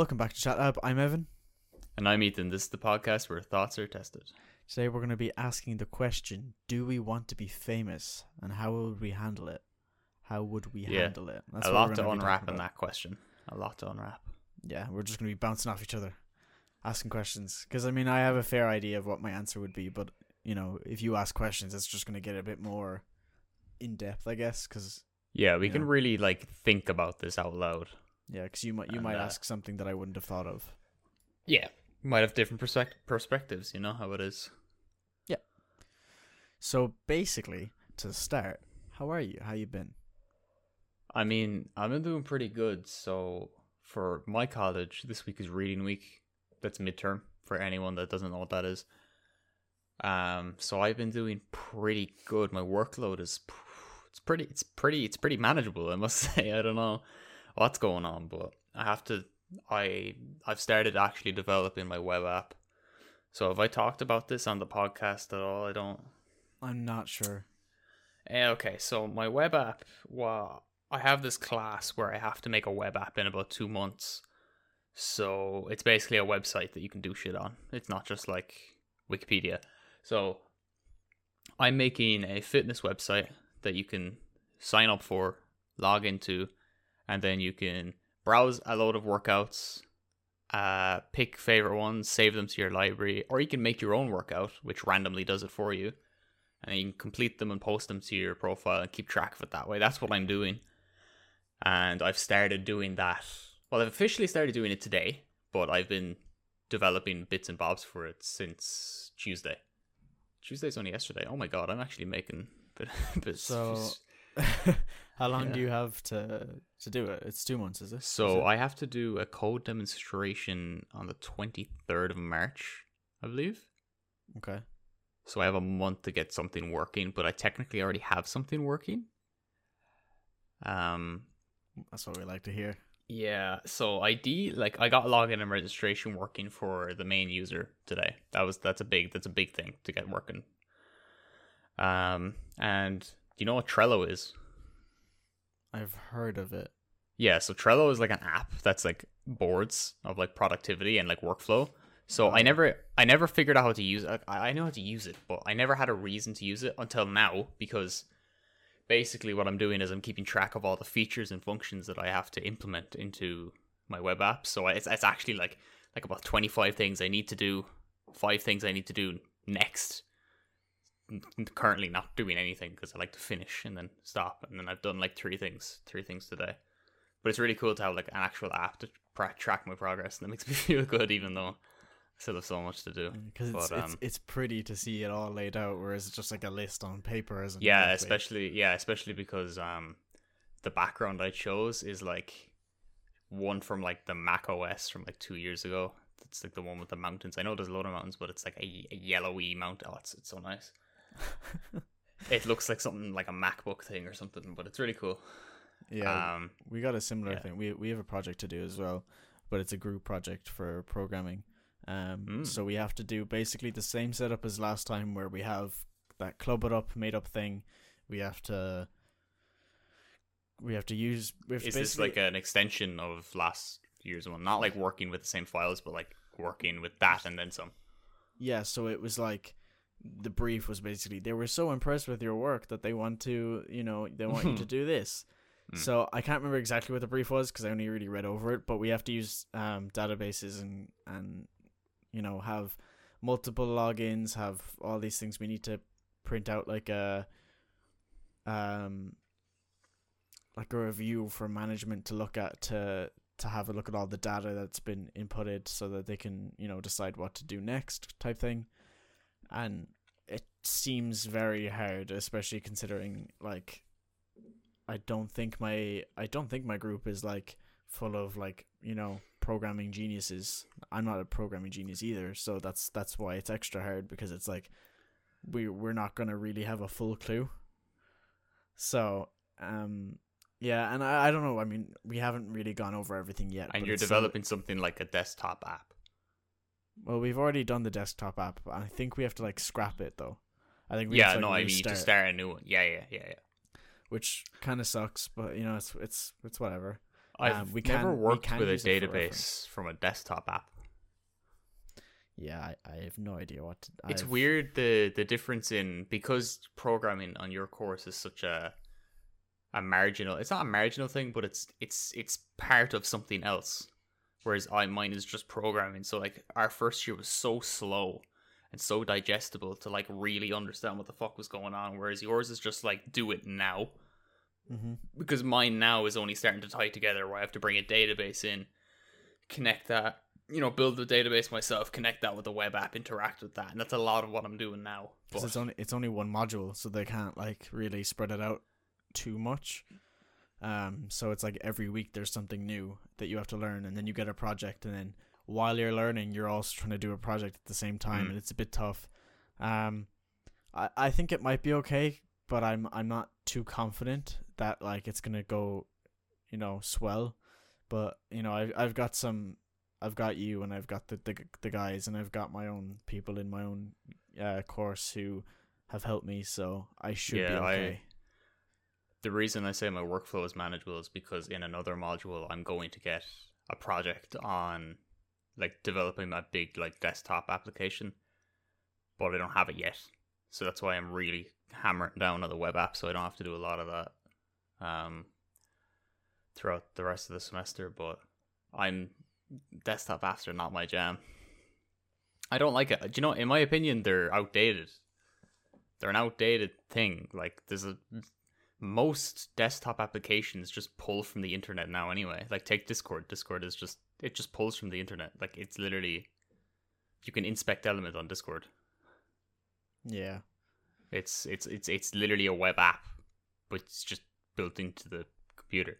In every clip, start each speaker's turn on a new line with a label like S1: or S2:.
S1: Welcome back to Chat Lab. I'm Evan.
S2: And I'm Ethan. This is the podcast where thoughts are tested.
S1: Today we're going to be asking the question: Do we want to be famous, and how would we handle it? How would we
S2: Yeah.
S1: handle it?
S2: a
S1: what
S2: lot to unwrap in that question. A lot to unwrap.
S1: Yeah, we're just going to be bouncing off each other, asking questions. Because I mean, I have a fair idea of what my answer would be, but you know, if you ask questions, it's just going to get a bit more in depth, I guess. Because
S2: Yeah, we can really like think about this out loud.
S1: Yeah, because you might you
S2: And,
S1: might
S2: uh,
S1: ask something that I wouldn't have thought of.
S2: Yeah. Might have different perspect- perspectives, you know how it is. Yeah.
S1: So basically, to start, how are you? How you been?
S2: I mean, I've been doing pretty good. So for my college, this week is reading week. That's midterm for anyone that doesn't know what that is. Um, so I've been doing pretty good. My workload is it's pretty it's pretty it's pretty manageable. I must say. I don't know what's going on, but I have to. I I've started actually developing my web app. So have I talked about this on the podcast at all? I don't.
S1: I'm not sure.
S2: Eh, Okay, so my web app, well, I have this class where I have to make a web app in about two months. So it's basically a website that you can do shit on. It's not just like Wikipedia. So I'm making a fitness website that you can sign up for, log into, and then you can browse a load of workouts, uh, pick favorite ones, save them to your library, or you can make your own workout, which randomly does it for you and you can complete them and post them to your profile and keep track of it that way. That's what I'm doing. And I've started doing that. Well, I've officially started doing it today, but I've been developing bits and bobs for it since Tuesday. Tuesday's only yesterday. Oh my god, I'm actually making bit
S1: So, how long do you have to to do it? It's two months, is it? Is
S2: So
S1: it?
S2: I have to do a code demonstration on the 23rd of March, I believe.
S1: okay.
S2: So I have a month to get something working, but I technically already have something working. Um
S1: That's what we like to hear.
S2: yeah, so ID like I got login and registration working for the main user today. That was that's a big that's a big thing to get working. Um and do you know what Trello is?
S1: I've heard of it.
S2: Yeah, so Trello is like an app that's like boards of like productivity and like workflow. So I never I never figured out how to use it. I I know how to use it, but I never had a reason to use it until now because basically what I'm doing is I'm keeping track of all the features and functions that I have to implement into my web app. So it's it's actually like like about 25 things I need to do, five things I need to do next. Currently not doing anything because I like to finish and then stop, and then I've done like three things, three things today. But it's really cool to have like an actual app to pra- track my progress, and that makes me feel good, even though I still have so much to do.
S1: Because it's,
S2: But,
S1: it's
S2: um,
S1: it's pretty to see it all laid out, whereas it's just like a list on paper, isn't
S2: Yeah,
S1: exactly.
S2: especially yeah, especially because um, the background I chose is like one from like the Mac OS from like two years ago. It's like the one with the mountains. I know there's a lot of mountains, but it's like a, a yellowy mountain. Oh, it's, it's so nice. It looks like something like a MacBook thing or something, but it's really cool.
S1: yeah,
S2: Um,
S1: we got a similar
S2: yeah.
S1: thing. We we have a project to do as well, but it's a group project for programming. Um,
S2: Mm.
S1: so we have to do basically the same setup as last time, where we have that club it up, made up thing. We have to. We have to use. Have to
S2: is this like an extension of last year's one? Not like working with the same files, but like working with that and then some.
S1: Yeah, so it was like the brief was basically they were so impressed with your work that they want to, you know, they want you to do this.
S2: Mm.
S1: So I can't remember exactly what the brief was because I only really read over it, but we have to use um, databases and and you know have multiple logins, have all these things. We need to print out like a um like a review for management to look at to to have a look at all the data that's been inputted so that they can you know decide what to do next type thing and it seems very hard especially considering like i don't think my i don't think my group is like full of like you know programming geniuses i'm not a programming genius either so that's that's why it's extra hard because it's like we we're not going to really have a full clue so um yeah and I, I don't know i mean we haven't really gone over everything yet
S2: And you're developing something like a desktop app.
S1: Well we've already done the desktop app but i think we have to like scrap it though i think we
S2: Yeah,
S1: have to,
S2: no,
S1: like,
S2: I mean you to start a new one. Yeah, yeah, yeah, yeah.
S1: which kind of sucks but you know it's it's it's whatever
S2: I've
S1: Um, we
S2: never
S1: can- we
S2: worked
S1: can
S2: with a
S1: use it for
S2: database from a desktop app.
S1: Yeah, I, I have no idea what. To,
S2: It's
S1: I've-
S2: weird the the difference in because programming on your course is such a a marginal. It's not a marginal thing, but it's it's it's part of something else. Whereas I mine is just programming. So like our first year was so slow and so digestible to like really understand what the fuck was going on. Whereas yours is just like do it now.
S1: Mhm.
S2: because mine now is only starting to tie together where I have to bring a database in, connect that, you know, build the database myself, connect that with the web app, interact with that, and that's a lot of what I'm doing now. But
S1: it's only it's only one module, so they can't like really spread it out too much. Um, so it's like every week there's something new that you have to learn, and then you get a project, and then while you're learning, you're also trying to do a project at the same time,
S2: Mm.
S1: and it's a bit tough. Um, I I think it might be okay, but I'm I'm not too confident that like it's gonna go, you know, swell. But you know, I've I've got some, I've got you, and I've got the the, the guys, and I've got my own people in my own uh, course who have helped me, so I should be
S2: Yeah, I-
S1: okay.
S2: The reason I say my workflow is manageable is because in another module I'm going to get a project on like developing that big like desktop application, but I don't have it yet. So that's why I'm really hammering down on the web app, so I don't have to do a lot of that um, throughout the rest of the semester. But I'm desktop apps are not my jam. I don't like it. Do you know? In my opinion, they're outdated. They're an outdated thing. Like there's a most desktop applications just pull from the internet now anyway. Like take Discord. Discord is just it just pulls from the internet. Like it's literally you can inspect element on Discord.
S1: Yeah,
S2: It's it's it's it's literally a web app, but it's just built into the computer.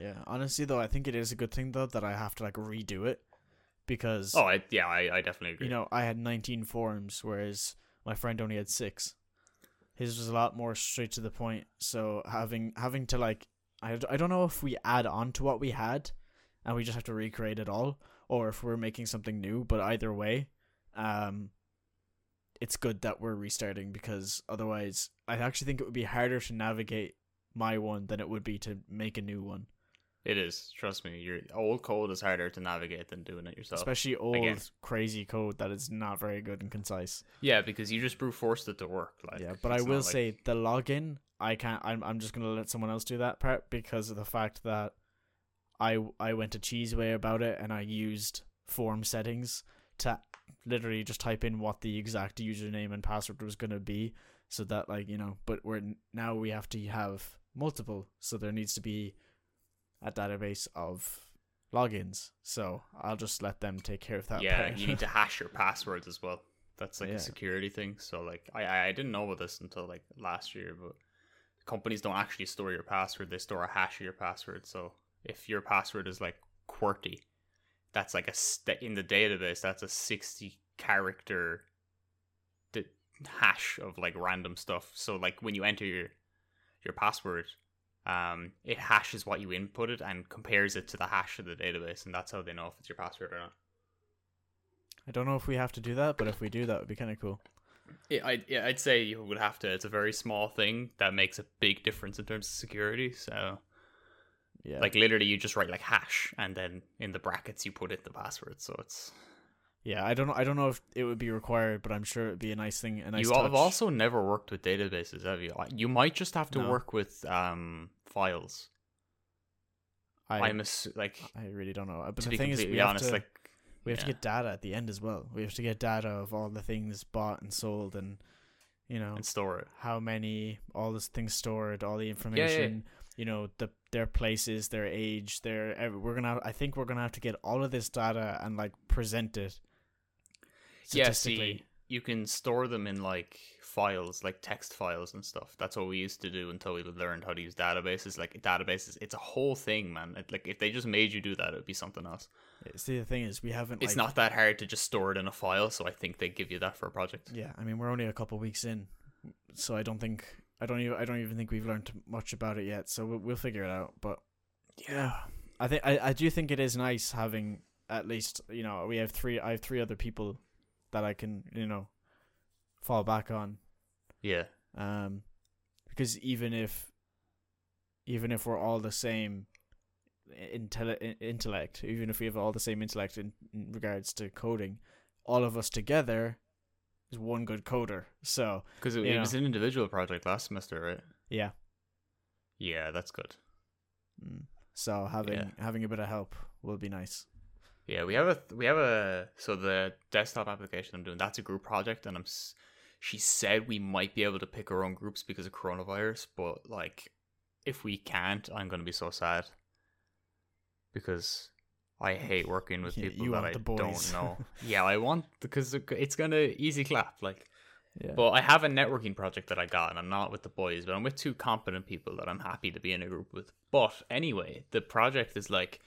S1: yeah. Honestly, though, I think it is a good thing though that I have to like redo it because
S2: Oh, I, yeah, I, I definitely agree.
S1: you know I had 19 forums, whereas my friend only had six. His was a lot more straight to the point. So having having to like I, I don't know if we add on to what we had, and we just have to recreate it all, or if we're making something new. But either way, um, it's good that we're restarting because otherwise, I actually think it would be harder to navigate my one than it would be to make a new one.
S2: It is. Trust me, your old code is harder to navigate than doing it yourself.
S1: Especially old
S2: again.
S1: crazy code that is not very good and concise.
S2: yeah, because you just brute forced it to work. Like
S1: yeah, but I will
S2: like-
S1: say the login. I can't. I'm. I'm just gonna let someone else do that part because of the fact that I I went to Cheeseway about it and I used form settings to literally just type in what the exact username and password was gonna be, so that like you know. But we're now we have to have multiple, so there needs to be a database of logins. So I'll just let them take care of that.
S2: yeah,
S1: part.
S2: you need to hash your passwords as well. That's like
S1: Yeah.
S2: a security thing. So like I I didn't know about this until like last year, but companies don't actually store your password; they store a hash of your password. So if your password is like QWERTY, that's like a st- in the database. That's a sixty character d- hash of like random stuff. So like when you enter your your password, um, it hashes what you inputted and compares it to the hash of the database, and that's how they know if it's your password or not.
S1: I don't know if we have to do that, but if we do, that would be kind of cool.
S2: Yeah, I yeah, I'd say you would have to. It's a very small thing that makes a big difference in terms of security. So,
S1: Yeah.
S2: like literally, you just write like hash, and then in the brackets you put in the password. So it's
S1: Yeah, I don't know. I don't know if it would be required, but I'm sure it'd be a nice thing. A nice
S2: you
S1: touch.
S2: have also never worked with databases, have you? You might just have to
S1: No.
S2: work with um files.
S1: I,
S2: I'm ass- like
S1: I really don't know. But
S2: to
S1: the thing is, we have
S2: honest,
S1: to
S2: like
S1: we have to get data at the end as well. We have to get data of all the things bought and sold, and you know
S2: and store it.
S1: how many all these things stored, all the information. You know the their places, their age, their we're gonna. I think we're gonna have to get all of this data and like present it.
S2: Yeah, see, you can store them in like files, like text files and stuff. That's what we used to do until we learned how to use databases. Like databases, it's a whole thing, man. It, like if they just made you do that, it would be something else.
S1: See, the thing is, we haven't.
S2: It's
S1: like,
S2: not that hard to just store it in a file, so I think they give you that for a project.
S1: Yeah, I mean we're only a couple weeks in, so I don't think I don't even I don't even think we've learned much about it yet. So we'll, we'll figure it out. But yeah, I think I, I do think it is nice having at least you know we have three I have three other people that I can you know fall back on.
S2: yeah,
S1: Um, because even if even if we're all the same, intelli- intellect, even if we have all the same intellect in, in regards to coding, all of us together is one good coder. So
S2: Because it, it was an individual project last semester, right?
S1: yeah,
S2: Yeah, that's good.
S1: Mm. so having
S2: Yeah.
S1: having a bit of help will be nice.
S2: Yeah, we have a we have a so the desktop application I'm doing that's a group project, and I'm. She said we might be able to pick our own groups because of coronavirus, but like, if we can't, I'm gonna be so sad because I hate working with people
S1: you
S2: that I don't know. yeah, I want because it's gonna easy clap like.
S1: Yeah.
S2: But I have a networking project that I got, and I'm not with the boys, but I'm with two competent people that I'm happy to be in a group with. But anyway, the project is like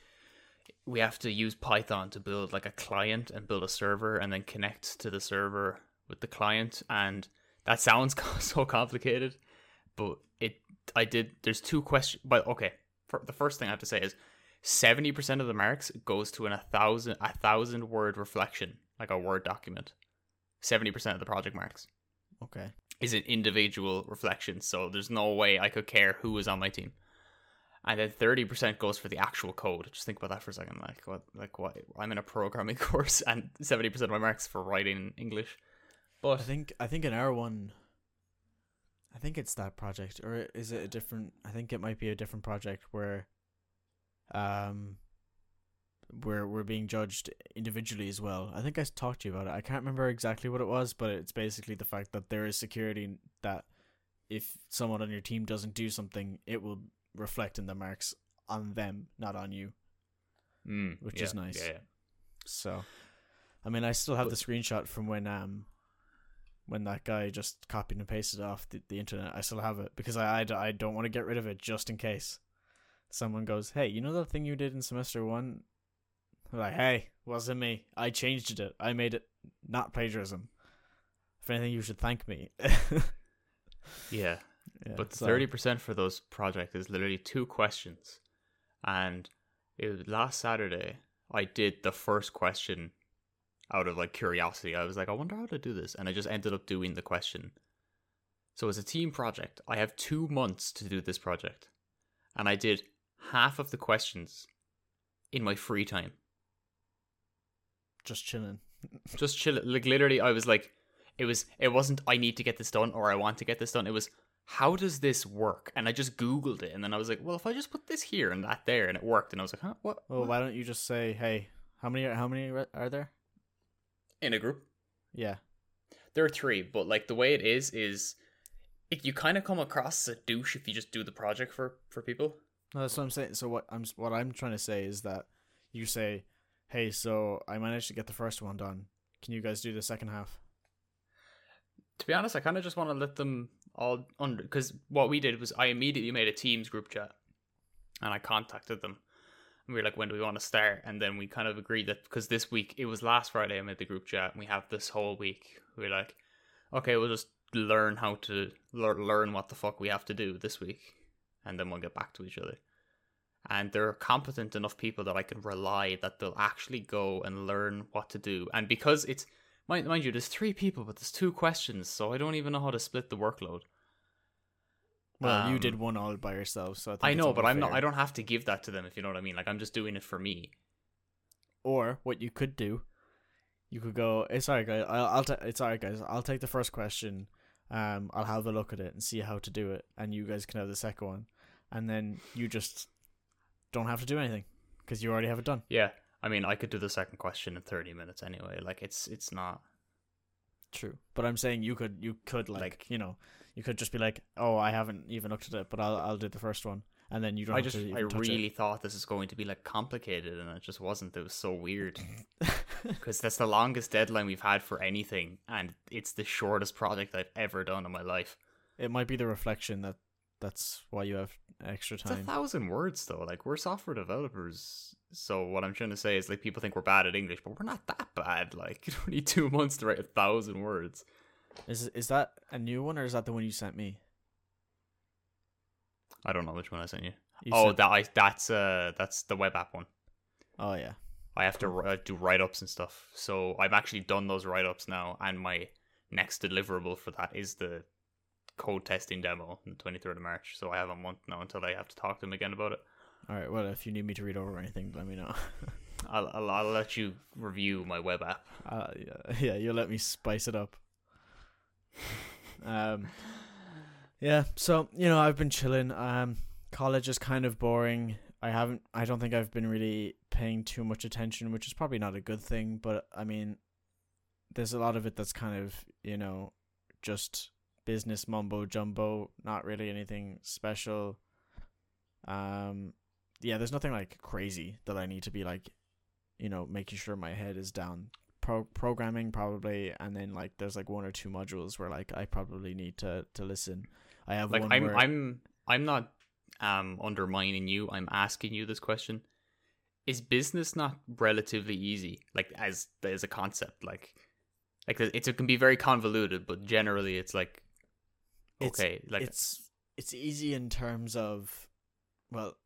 S2: we have to use Python to build like a client and build a server, and then connect to the server with the client, and that sounds so complicated. But it, I did. There's two questions, but okay. For, the first thing I have to say is seventy percent of the marks goes to an a thousand a thousand word reflection, like a word document. Seventy percent of the project marks
S1: okay.
S2: is an individual reflection, so there's no way I could care who was on my team. And then thirty percent goes for the actual code. Just think about that for a second. Like what? Like what? I'm in a programming course, and seventy percent of my marks for writing English. But
S1: I think I think in our one, I think it's that project, or is it a different? I think it might be a different project where, um, we're we're being judged individually as well. I think I talked to you about it. I can't remember exactly what it was, but it's basically the fact that there is security that if someone on your team doesn't do something, it will reflect in the marks on them, not on you.
S2: Mm,
S1: which
S2: yeah,
S1: is nice.
S2: Yeah, yeah.
S1: So, I mean, I still have
S2: But-
S1: the screenshot from when um when that guy just copied and pasted off the, the internet. I still have it because I, I, I don't want to get rid of it just in case someone goes, "Hey, you know that thing you did in semester one?" I'm like, "Hey, wasn't me. I changed it. I made it not plagiarism. If anything, you should thank me."
S2: Yeah.
S1: Yeah,
S2: But
S1: so- uh,
S2: thirty percent for those projects is literally two questions, and it was last Saturday. I did the first question out of like curiosity. I was like, I wonder how to do this, and I just ended up doing the question. So it's a team project. I have two months to do this project, and I did half of the questions in my free time.
S1: just chilling.
S2: Just chill. Like literally, I was like, it was. It wasn't. I need to get this done, or I want to get this done. It was. How does this work? And I just googled it, and then I was like, well, if I just put this here and that there, and it worked, and I was like, huh, what?
S1: Well,
S2: what?
S1: why don't you just say, "Hey, how many how many are are there?"
S2: In a group,
S1: Yeah.
S2: there are three, but like the way it is is, it, you kind of come across as a douche if you just do the project for for people.
S1: No, that's what I'm saying. So what I'm what I'm trying to say is that you say, "Hey, so I managed to get the first one done. Can you guys do the second half?"
S2: To be honest, I kind of just want to let them all under because what we did was I immediately made a Teams group chat, and I contacted them. And we were like, "When do we want to start?" And then we kind of agreed that because this week it was last Friday I made the group chat, and we have this whole week. We are like, "Okay, we'll just learn how to lear- learn what the fuck we have to do this week, and then we'll get back to each other." And they're competent enough people that I can rely that they'll actually go and learn what to do. And because it's Mind, mind you, there's three people, but there's two questions, so I don't even know how to split the workload.
S1: Well, you
S2: Um,
S1: did one all by yourself, so I, think
S2: I know, but I'm not. I don't have to give that to them if you know what I mean. Like I'm just doing it for me.
S1: Or what you could do, you could go. It's alright, guys. I'll. I'll ta- it's alright, guys. I'll take the first question. Um, I'll have a look at it and see how to do it, and you guys can have the second one, and then you just don't have to do anything because you already have it done.
S2: Yeah, I mean, I could do the second question in 30 minutes anyway. Like it's it's not.
S1: True, but I'm saying you could you could like,
S2: Like-
S1: you know you could just be like, oh, I haven't even looked at it, but I'll I'll do the first one, and then you don't.
S2: I
S1: have
S2: just I really thought this is going to be like complicated, and it just wasn't. It was so weird because that's the longest deadline we've had for anything, and it's the shortest project I've ever done in my life.
S1: it might be the reflection that that's why you have extra time.
S2: It's a thousand words though. Like we're software developers. So what I'm trying to say is like people think we're bad at English, but we're not that bad. Like you don't need two months to write a thousand words.
S1: Is is that a new one or is that the one you sent me?
S2: I don't know which one I sent you.
S1: You
S2: oh,
S1: sent-
S2: that I, that's uh that's the web app one.
S1: oh yeah.
S2: I have to uh, do write ups and stuff. So I've actually done those write ups now, and my next deliverable for that is the code testing demo on the 23rd of March. So I have a month now until I have to talk to them again about it.
S1: All right. Well, if you need me to read over anything, let me know.
S2: I'll, I'll I'll let you review my web app.
S1: Uh, yeah, yeah, you'll let me spice it up. Um, yeah. So you know, I've been chilling. Um, college is kind of boring. I haven't. I don't think I've been really paying too much attention, which is probably not a good thing. But I mean, there's a lot of it that's kind of you know, just business mumbo jumbo. Not really anything special. Um, yeah, there's nothing like crazy that I need to be like, you know, making sure my head is down. Pro- programming probably, and then like there's like one or two modules where like I probably need to to listen. I have
S2: Like I'm
S1: where
S2: I'm I'm not um undermining you. I'm asking you this question. Is business not relatively easy? Like as as a concept, like like it's it can be very convoluted, but generally it's like
S1: It's-
S2: okay, like
S1: it's it's easy in terms of well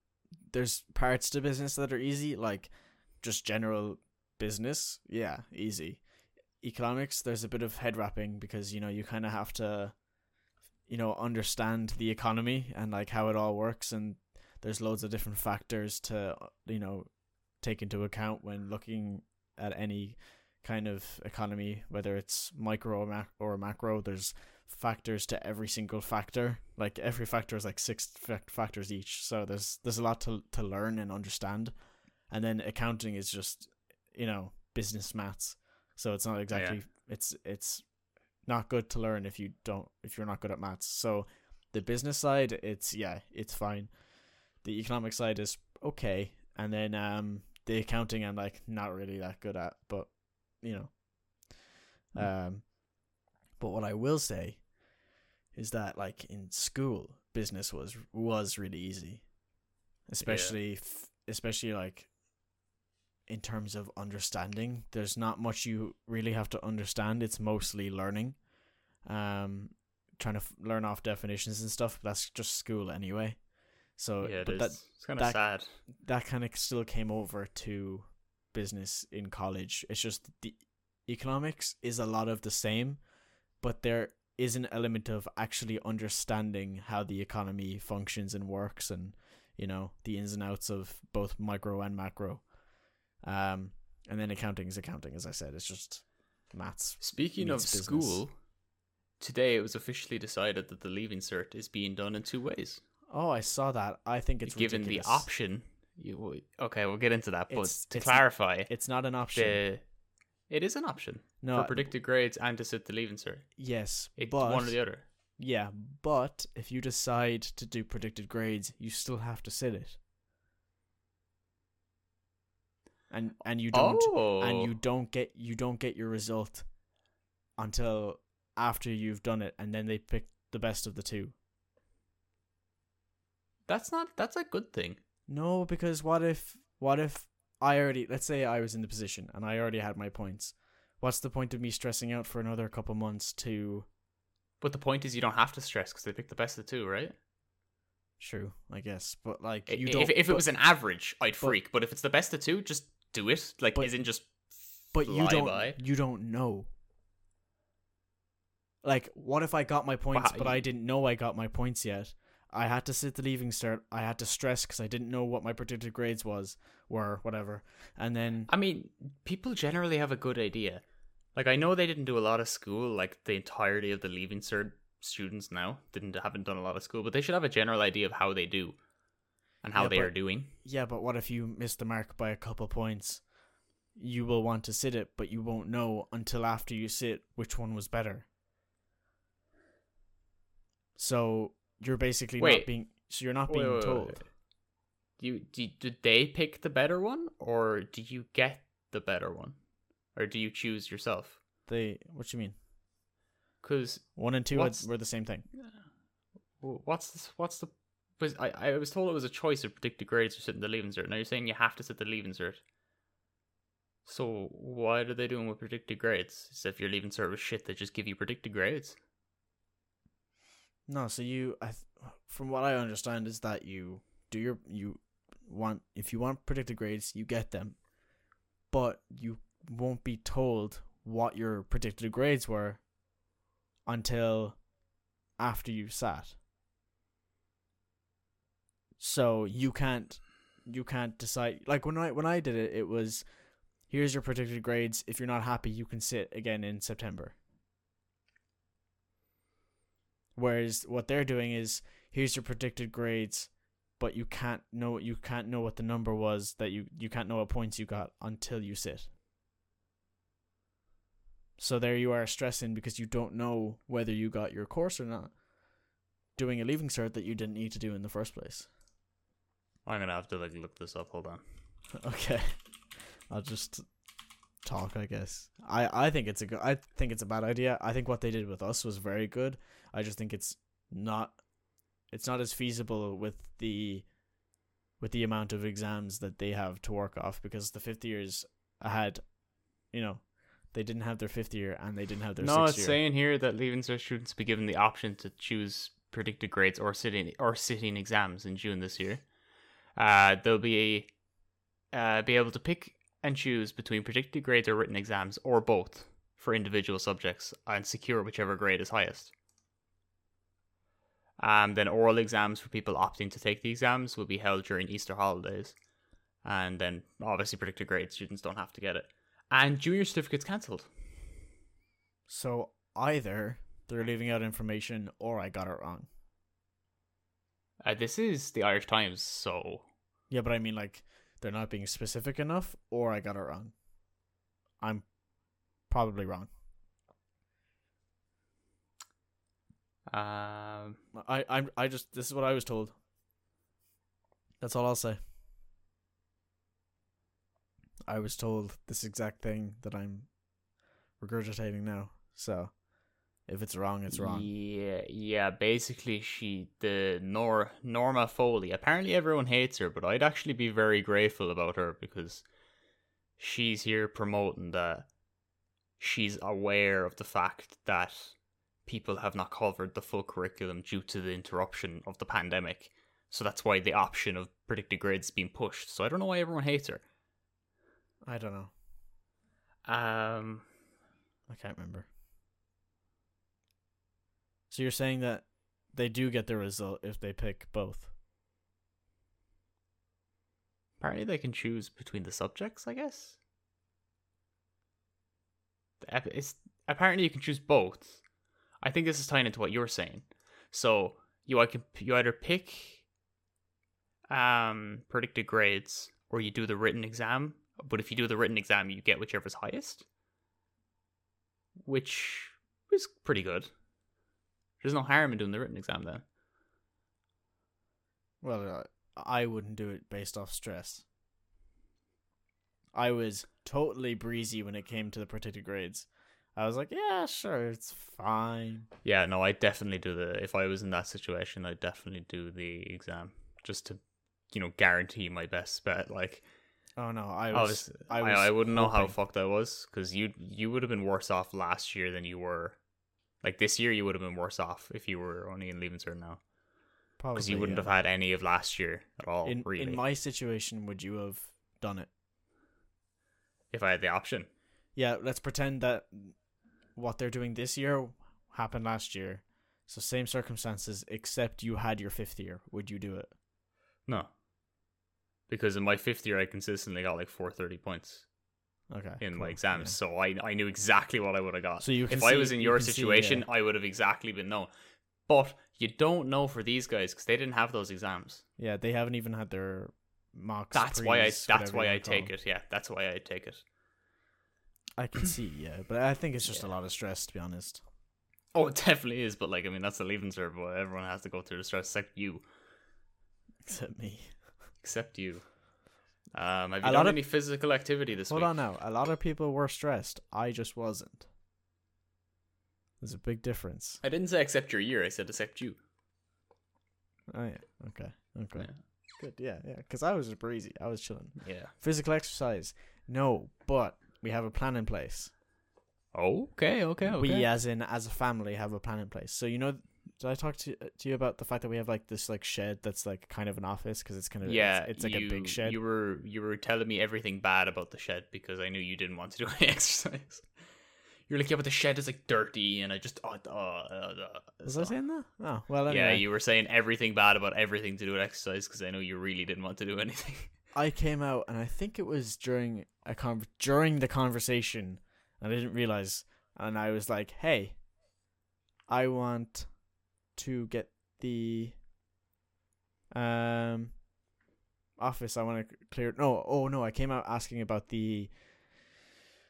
S1: there's parts to business that are easy like just general business. Yeah easy. Economics there's a bit of head wrapping because you know you kind of have to you know understand the economy and like how it all works and there's loads of different factors to you know take into account when looking at any kind of economy whether it's micro or, mac- or macro. There's factors to every single factor. Like every factor is like six fac- factors each. So there's there's a lot to to learn and understand. And then accounting is just you know business maths. So it's not exactly it's it's not good to learn if you don't if you're not good at maths. So the business side it's yeah, it's fine. The economic side is okay. And then um the accounting I'm like not really that good at, but you know. Um but what I will say is that like in school, business was was really easy, especially f- especially like in terms of understanding. There's not much you really have to understand. It's mostly learning, um, trying to f- learn off definitions and stuff. But that's just school anyway. So,
S2: yeah, it
S1: but
S2: is.
S1: that
S2: it's kind of sad.
S1: that kind of still came over to business in college. It's just the economics is a lot of the same, but there is an element of actually understanding how the economy functions and works and you know the ins and outs of both micro and macro. Um and then accounting is accounting as I said. It's just maths.
S2: Speaking of
S1: business.
S2: school, today it was officially decided that the leaving cert is being done in two ways.
S1: Oh, I saw that. I think it's
S2: Given
S1: ridiculous.
S2: the option, you okay, we'll get into that. But
S1: It's-
S2: to
S1: it's-
S2: clarify,
S1: It's not an option.
S2: the it is an option
S1: no,
S2: for predicted grades and to sit the leaving cert.
S1: yes,
S2: It's
S1: but
S2: one or the other.
S1: Yeah, but if you decide to do predicted grades, you still have to sit it. And and you don't
S2: oh,
S1: and you oh. don't get you don't get your result until after you've done it and then they pick the best of the two.
S2: that's not that's a good thing.
S1: No, because what if what if I already let's say I was in the position and I already had my points. What's the point of me stressing out for another couple months to
S2: But the point is, you don't have to stress because they pick the best of the two, right?
S1: True, I guess. But like you
S2: if
S1: don't
S2: if it
S1: but-
S2: was an average, I'd
S1: but-
S2: freak. But if it's the best of two, just do it. Like,
S1: But-
S2: isn't just
S1: but you don't
S2: by.
S1: you don't know like what if i got my points
S2: how-
S1: but i didn't know i got my points yet i had to sit the leaving cert i had to stress because i didn't know what my predicted grades was were whatever and then
S2: I mean, people generally have a good idea. Like I know they didn't do a lot of school, like the entirety of the leaving cert students now didn't haven't done a lot of school, but they should have a general idea of how they do and how
S1: Yeah,
S2: they are doing.
S1: yeah but what if you miss the mark by a couple points you will want to sit it but you won't know until after you sit which one was better so you're basically not
S2: Wait.
S1: being so you're not
S2: Wait,
S1: being
S2: wait,
S1: told.
S2: You did, did they pick the better one or do you get the better one? Or do you choose yourself?
S1: they what do you mean
S2: Cuz
S1: one and two were the same thing
S2: what's this, what's the was I, I was told it was a choice of predicted grades or sitting in the leaving cert. Now you're saying you have to sit the leaving cert. So what are they doing with predicted grades? So if your leaving cert was shit, they just give you predicted grades.
S1: No, so you, I, from what I understand, is that you do your you want if you want predicted grades, you get them, but you won't be told what your predicted grades were until after you sat. So you can't you can't decide. Like when I when I did it, it was here's your predicted grades. If you're not happy, you can sit again in September. Whereas what they're doing is here's your predicted grades, but you can't know you can't know what the number was that you you can't know what points you got until you sit. So there you are stressing because you don't know whether you got your course or not. Doing a leaving cert that you didn't need to do in the first place.
S2: I'm gonna have to like look this up. Hold on.
S1: Okay. I'll just talk, I guess. I I think it's a good I think it's a bad idea. I think what they did with us was very good. I just think it's not it's not as feasible with the with the amount of exams that they have to work off because the fifth years had, you know, they didn't have their fifth year and they didn't have their
S2: no, it's
S1: year.
S2: saying here that leaving cert students be given the option to choose predicted grades or sitting or sitting exams in June this year. Uh, they'll be uh, be able to pick and choose between predicted grades or written exams or both for individual subjects and secure whichever grade is highest. Um, then oral exams for people opting to take the exams will be held during Easter holidays, and then obviously predicted grade students don't have to get it. And junior certificates cancelled.
S1: So either they're leaving out information or I got it wrong.
S2: Uh, this is the Irish Times, so
S1: Yeah, but I mean like they're not being specific enough or I got it wrong. I'm probably wrong.
S2: um,
S1: I I'm I just this is what I was told. That's all I'll say. I was told this exact thing that I'm regurgitating now. So if it's wrong, it's wrong.
S2: Yeah, yeah. Basically, she the Nor Norma Foley. Apparently, everyone hates her, but I'd actually be very grateful about her because she's here promoting that she's aware of the fact that people have not covered the full curriculum due to the interruption of the pandemic. So that's why the option of predicted grades being pushed. So I don't know why everyone hates her.
S1: I don't know.
S2: Um,
S1: I can't remember. So you're saying that they do get the result if they pick both.
S2: apparently they can choose between the subjects. I guess. It's apparently you can choose both. I think this is tying into what you're saying. So you I can you either pick um predicted grades or you do the written exam. But if you do the written exam, you get whichever's highest, which is pretty good. There's no harm in doing the written exam then.
S1: Well, uh, I wouldn't do it based off stress. I was totally breezy when it came to the predicted grades. I was like, yeah, sure, it's fine.
S2: Yeah, no, I definitely do the. If I was in that situation, I'd definitely do the exam just to, you know, guarantee my best bet. Like,
S1: Oh no, I
S2: I
S1: was,
S2: was,
S1: I
S2: I, wouldn't know how fucked I was because you you would have been worse off last year than you were. Like this year, you would have been worse off if you were only in leaving cert now
S1: probably
S2: because you wouldn't
S1: yeah.
S2: have had any of last year at all.
S1: in
S2: really,
S1: in my situation. Would you have done it?
S2: if I had the option.
S1: Yeah, let's pretend that what they're doing this year happened last year. So same circumstances, except you had your fifth year. Would you do it?
S2: No, because in my fifth year, I consistently got like four thirty points.
S1: Okay.
S2: in my exams,
S1: yeah.
S2: so I I knew exactly what I would have got.
S1: So you can
S2: if I was in
S1: you
S2: your
S1: see,
S2: situation,
S1: yeah.
S2: I would have exactly been known. But you don't know for these guys because they didn't have those exams.
S1: Yeah, they haven't even had their mocks.
S2: That's why I. That's why I take it. Yeah, that's why I take it.
S1: I can see, yeah, but I think it's just a lot of stress, to be honest.
S2: Oh, it definitely is. But like, I mean, that's the leaving cert. But everyone has to go through the stress, except you.
S1: Except me.
S2: Except you. Um, have
S1: A
S2: you
S1: lot
S2: done
S1: of-
S2: any physical activity this
S1: Hold
S2: week?
S1: Hold on now. A lot of people were stressed. I just wasn't. There's a big difference.
S2: I didn't say accept your year. I said accept you.
S1: Oh yeah. Okay. Okay.
S2: Yeah.
S1: Good. Yeah. Yeah. Because I was breezy. I was chilling.
S2: Yeah.
S1: Physical exercise. No, but we have a plan in place.
S2: Okay. Okay. Okay.
S1: We, as in, as a family, have a plan in place. So you know, did I talk to to you about the fact that we have like this like shed that's like kind of an office because it's kind of
S2: yeah,
S1: it's, it's like a big shed.
S2: You were you were telling me everything bad about the shed because I knew you didn't want to do any exercise. You're like, yeah, but the shed is like dirty, and I just oh, uh, uh, uh,
S1: Was I saying that? Oh well. Anyway.
S2: Yeah, you were saying everything bad about everything to do with exercise because I know you really didn't want to do anything.
S1: I came out, and I think it was during a con- during the conversation, and I didn't realize, and I was like, "Hey, I want to get the um office. I want to clear. No, oh no, I came out asking about the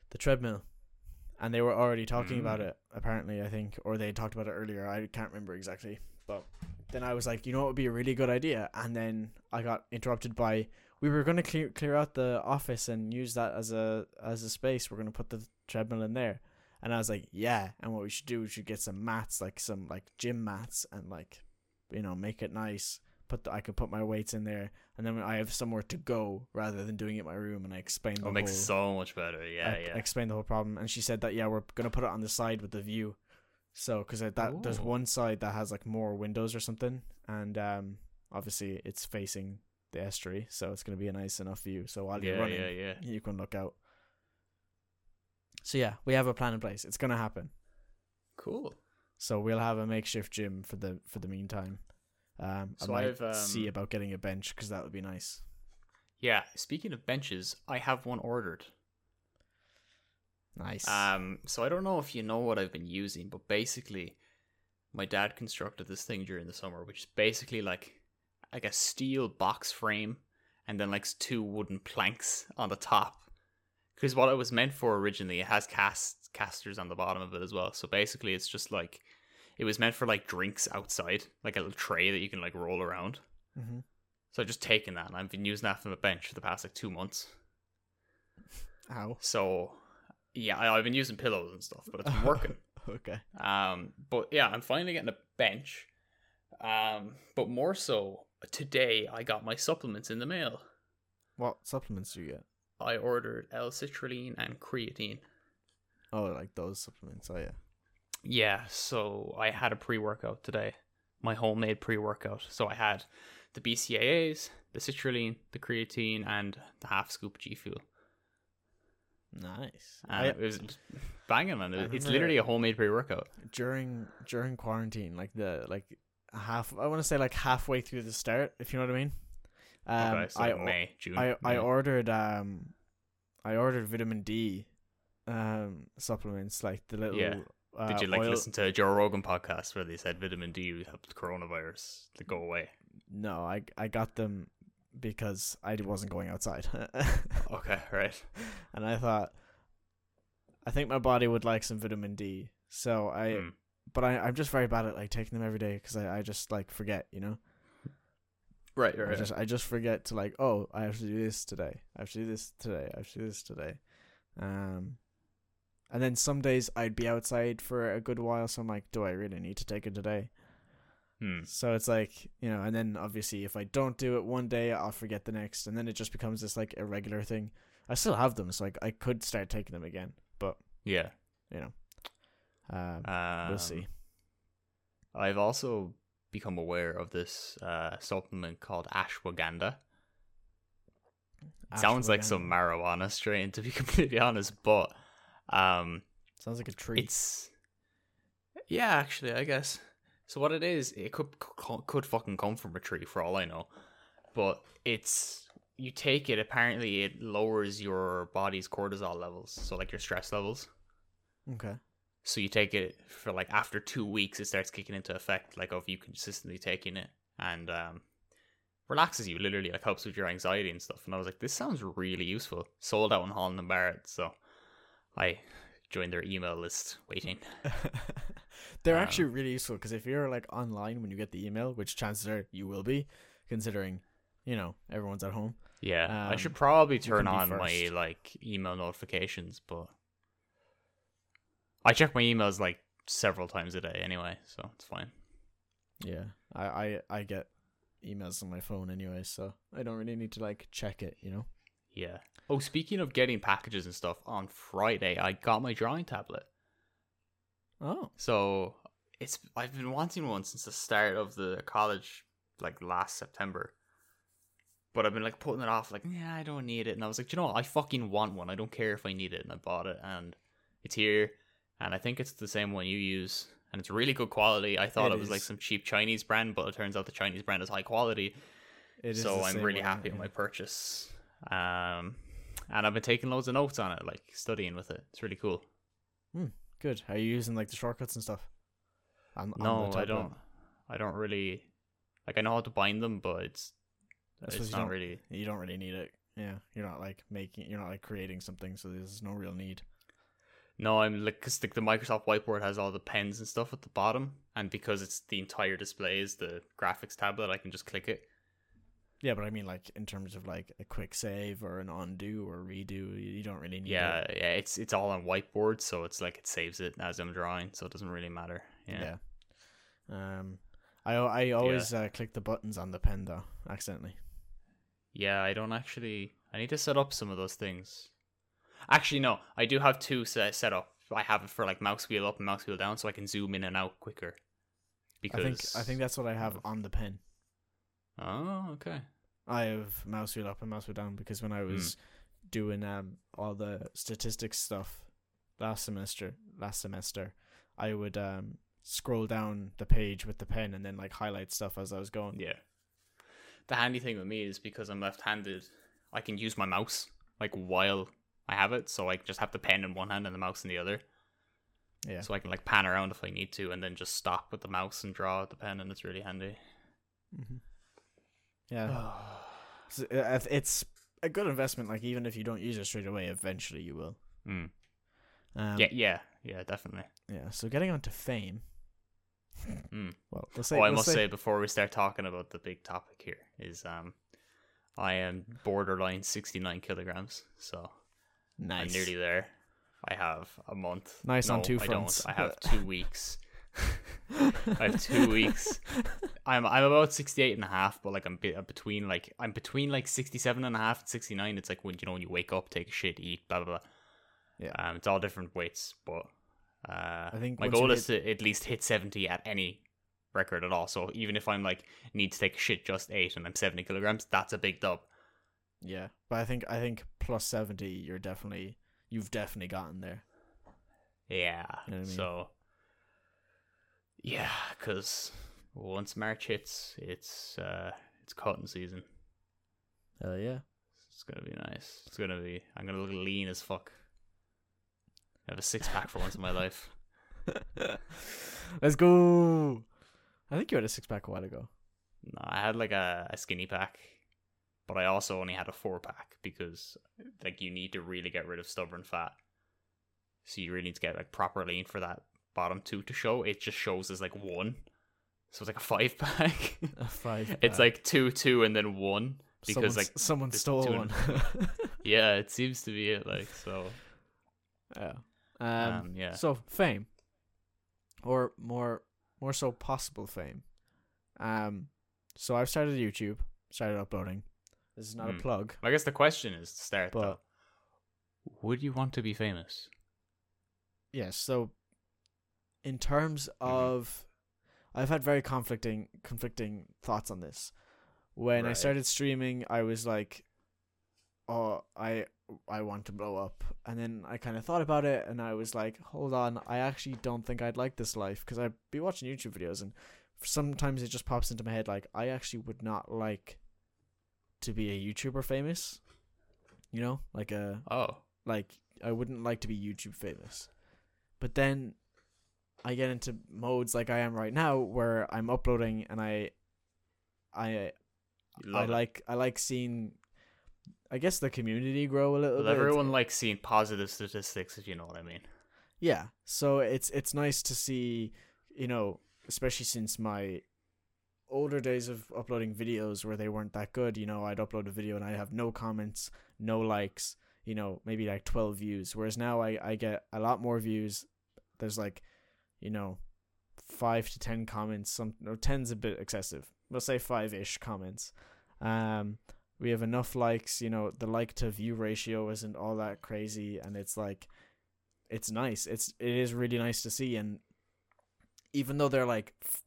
S1: the treadmill, and they were already talking about
S2: Mm.
S1: it. Apparently, I think, or they talked about it earlier. I can't remember exactly, but then I was like, you know, what would be a really good idea, and then I got interrupted by. We were going to clear clear out the office and use that as a as a space. We're going to put the treadmill in there. And I was like, yeah. And what we should do, we should get some mats, like some like gym mats, and like, you know, make it nice. Put the, I could put my weights in there, and then I have somewhere to go rather than doing it in my room. And I explained the
S2: it makes it
S1: whole,
S2: so much better. Yeah,
S1: I,
S2: yeah.
S1: I explained the whole problem, and she said that yeah, we're gonna put it on the side with the view. So, because that there's one side that has like more windows or something, and um, obviously it's facing the estuary, so it's gonna be a nice enough view. So while you're
S2: yeah,
S1: running,
S2: yeah, yeah.
S1: you can look out. So yeah, we have a plan in place. It's gonna happen.
S2: Cool.
S1: So we'll have a makeshift gym for the for the meantime. Um,
S2: So
S1: I might
S2: I've,
S1: see
S2: um,
S1: about getting a bench because that would be nice.
S2: Yeah. Speaking of benches, I have one ordered.
S1: Nice.
S2: Um, so I don't know if you know what I've been using, but basically, my dad constructed this thing during the summer, which is basically like like a steel box frame, and then like two wooden planks on the top. Because what it was meant for originally, it has cast casters on the bottom of it as well. So basically, it's just like it was meant for like drinks outside, like a little tray that you can like roll around.
S1: hmm
S2: So I've just taken that, and I've been using that from the bench for the past like two months.
S1: How?
S2: So yeah, I, I've been using pillows and stuff, but it's been working.
S1: okay.
S2: Um, but yeah, I'm finally getting a bench. Um, but more so today, I got my supplements in the mail.
S1: What supplements do you get?
S2: I ordered L-citrulline and creatine.
S1: Oh, like those supplements. Oh yeah.
S2: Yeah, so I had a pre-workout today, my homemade pre-workout. So I had the BCAAs, the citrulline, the creatine, and the half scoop G Fuel.
S1: Nice.
S2: And
S1: I,
S2: it was banging, man. It- It's literally a homemade pre-workout.
S1: during during quarantine, like the like half. I want to say like halfway through the start, if you know what I mean. Um,
S2: okay, so
S1: I
S2: May, June.
S1: I I ordered um, I ordered vitamin D, um, supplements like the little.
S2: Yeah.
S1: Uh,
S2: Did you like
S1: oil-
S2: listen to a Joe Rogan podcast where they said vitamin D helped coronavirus to go away?
S1: No, I I got them because I wasn't going outside,
S2: Okay, right.
S1: and I thought, I think my body would like some vitamin D. So I,
S2: Hmm.
S1: but I I'm just very bad at like taking them every day because I I just like forget, you know.
S2: Right, right.
S1: I just I just forget to like, oh, I have to do this today. I have to do this today. I have to do this today. Um and then some days I'd be outside for a good while, so I'm like, do I really need to take it today?
S2: Hmm.
S1: So it's like, you know, and then obviously if I don't do it one day, I'll forget the next, and then it just becomes this like irregular thing. I still have them, so like I could start taking them again, but
S2: Yeah.
S1: you know, um,
S2: Um,
S1: we'll see.
S2: I've also become aware of this uh, supplement called ashwagandha. It sounds like some marijuana strain, to be completely honest, but um,
S1: sounds like a tree.
S2: it's yeah, actually, I guess. So what it is, it could could, could fucking come from a tree for all I know, but it's you take it. Apparently, it lowers your body's cortisol levels, so like your stress levels.
S1: okay.
S2: So you take it for like after two weeks, it starts kicking into effect, like of you consistently taking it, and um, relaxes you. Literally, like helps with your anxiety and stuff. And I was like, this sounds really useful. Sold out in Holland and Barrett, so I joined their email list, waiting.
S1: They're
S2: Um,
S1: actually really useful because if you're like online when you get the email, which chances are you will be, considering you know everyone's at home.
S2: Yeah, I
S1: Um,
S2: should probably turn on my like email notifications, but I check my emails like several times a day anyway, so it's fine.
S1: Yeah, I I I get emails on my phone anyway, so I don't really need to like check it. You know.
S2: Yeah. Oh, speaking of getting packages and stuff, on Friday I got my drawing tablet.
S1: Oh.
S2: So it's I've been wanting one since the start of the college, like last September. But I've been like putting it off, like yeah, I don't need it, and I was like, you know, what? I fucking want one. I don't care if I need it, and I bought it, and it's here, and I think it's the same one you use, and it's really good quality. I thought
S1: It
S2: it, was like some cheap Chinese brand, but it turns out the Chinese brand is high quality.
S1: It is
S2: so I'm really
S1: one,
S2: happy
S1: yeah.
S2: with my purchase. Um, and I've been taking loads of notes on it, like studying with it. It's really cool.
S1: Good. Are you using like the shortcuts and stuff? On, on
S2: No,
S1: the
S2: I don't. I don't really like. I know how to bind them, but it's it's
S1: don't-
S2: really.
S1: You don't really need it. Yeah, you're not like making. You're not like creating something, so there's no real need.
S2: No, I'm like because the, the Microsoft Whiteboard has all the pens and stuff at the bottom, and because it's the entire display is the graphics tablet, I can just click it.
S1: Yeah, but I mean, like in terms of like a quick save or an undo or redo, you don't really need.
S2: Yeah,
S1: it.
S2: yeah, it's it's all on whiteboard, so it's like it saves it as I'm drawing, so it doesn't really matter. Yeah.
S1: Yeah. Um, I I always uh, click the buttons on the pen though accidentally.
S2: Yeah, I don't actually. I need to set up some of those things. Actually, no, I do have two set, set up. I have it for like mouse wheel up and mouse wheel down, so I can zoom in and out quicker. Because
S1: I think I think that's what I have on the pen.
S2: Oh, okay.
S1: I have mouse wheel up and mouse wheel down because when I
S2: Hmm.
S1: was doing um all the statistics stuff last semester, last semester, I would um scroll down the page with the pen and then like highlight stuff as I was going.
S2: Yeah. The handy thing with me is because I'm left-handed, I can use my mouse like while I have it, so I just have the pen in one hand and the mouse in the other.
S1: Yeah.
S2: So I can like pan around if I need to, and then just stop with the mouse and draw with the pen, and it's really handy.
S1: Mm-hmm. Yeah. So, uh, it's a good investment. Like even if you don't use it straight away, eventually you will.
S2: Mm.
S1: Um,
S2: yeah, yeah, yeah, definitely.
S1: Yeah. So getting on to fame.
S2: Mm.
S1: Well, we'll say.
S2: oh, I
S1: we'll
S2: must say before we start talking about the big topic here is um, I am borderline sixty nine kilograms, so
S1: nice.
S2: I'm nearly there. I have a month.
S1: Nice on
S2: No,
S1: two
S2: I
S1: fronts.
S2: don't. I have two weeks. I have two weeks. I'm I'm about 68 and a half, but like I'm be- between like I'm between like 67 and a half and 69. It's like when you know when you wake up, take a shit, eat, blah blah blah.
S1: Yeah.
S2: Um, it's all different weights, but uh,
S1: I think
S2: my goal
S1: hit-
S2: is to at least hit 70 at any record at all. So even if I'm like need to take a shit just eight and I'm 70 kilograms, that's a big dub.
S1: Yeah, but I think I think plus seventy, you're definitely you've definitely gotten there.
S2: Yeah.
S1: You know I mean?
S2: So, yeah, because once March hits, it's uh, it's cotton season.
S1: Hell yeah.
S2: It's gonna be nice. It's gonna be. I'm gonna look lean as fuck. I have a six pack for once in my life.
S1: Let's go. I think you had a six pack a while ago.
S2: No, I had like a, a skinny pack, but I also only had a four pack because like you need to really get rid of stubborn fat. So you really need to get like proper lean for that bottom two to show. It just shows as like one. So it's like a five pack.
S1: A five.
S2: it's like two, two, and then one. because,
S1: Someone's-
S2: like,
S1: someone stole one.
S2: and- Yeah, it seems to be it. Like so.
S1: yeah. Um,
S2: Um, yeah.
S1: So fame, or more more so possible fame. Um, so I've started YouTube, started uploading. This is not
S2: Hmm.
S1: a plug,
S2: I guess the question is to start
S1: but
S2: though. Would you want to be famous?
S1: yes. So in terms
S2: Mm-hmm.
S1: of, I've had very conflicting conflicting thoughts on this. When I started streaming, I was like, "Oh, I I want to blow up," and then I kind of thought about it, and I was like, "Hold on, I actually don't think I'd like this life because I'd be watching YouTube videos, and sometimes it just pops into my head like I actually would not like to be a YouTuber famous, you know, like a
S2: Oh,
S1: like I wouldn't like to be YouTube famous. But then I get into modes like I am right now where I'm uploading and I I I
S2: it.
S1: like I like seeing I guess the community grow a little
S2: Well,
S1: bit.
S2: Everyone likes seeing positive statistics, if you know what I mean.
S1: Yeah. So it's it's nice to see, you know, especially since my older days of uploading videos where they weren't that good, you know, I'd upload a video and I'd have no comments, no likes, you know, maybe like 12 views. Whereas now I, I get a lot more views. There's like, you know, five to 10 comments. Some, no, 10's a bit excessive. We'll say five ish comments. Um, we have enough likes, you know, the like to view ratio isn't all that crazy. And it's like, it's nice. It's it is really nice to see, and even though they're like, f-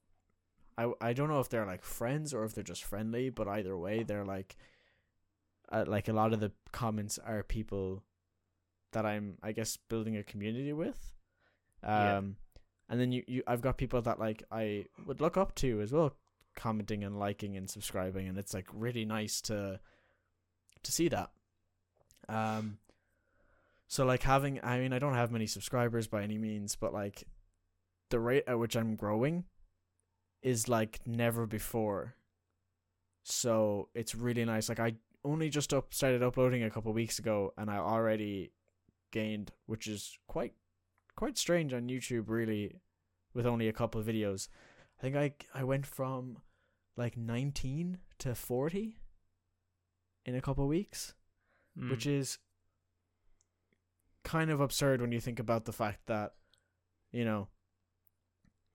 S1: I I don't know if they're like friends or if they're just friendly, but either way, they're like, uh, like a lot of the comments are people that I'm I guess building a community with, um,
S2: Yeah.
S1: and then you you I've got people that like I would look up to as well, commenting and liking and subscribing, and it's like really nice to to see that. Um, so like having, I mean, I don't have many subscribers by any means, but like the rate at which I'm growing is like never before. So it's really nice. Like I only just up started uploading a couple weeks ago, and I already gained, which is quite quite strange on YouTube, really, with only a couple of videos. I think I I went from like 19 to 40 in a couple of weeks,
S2: Mm.
S1: which is kind of absurd when you think about the fact that you know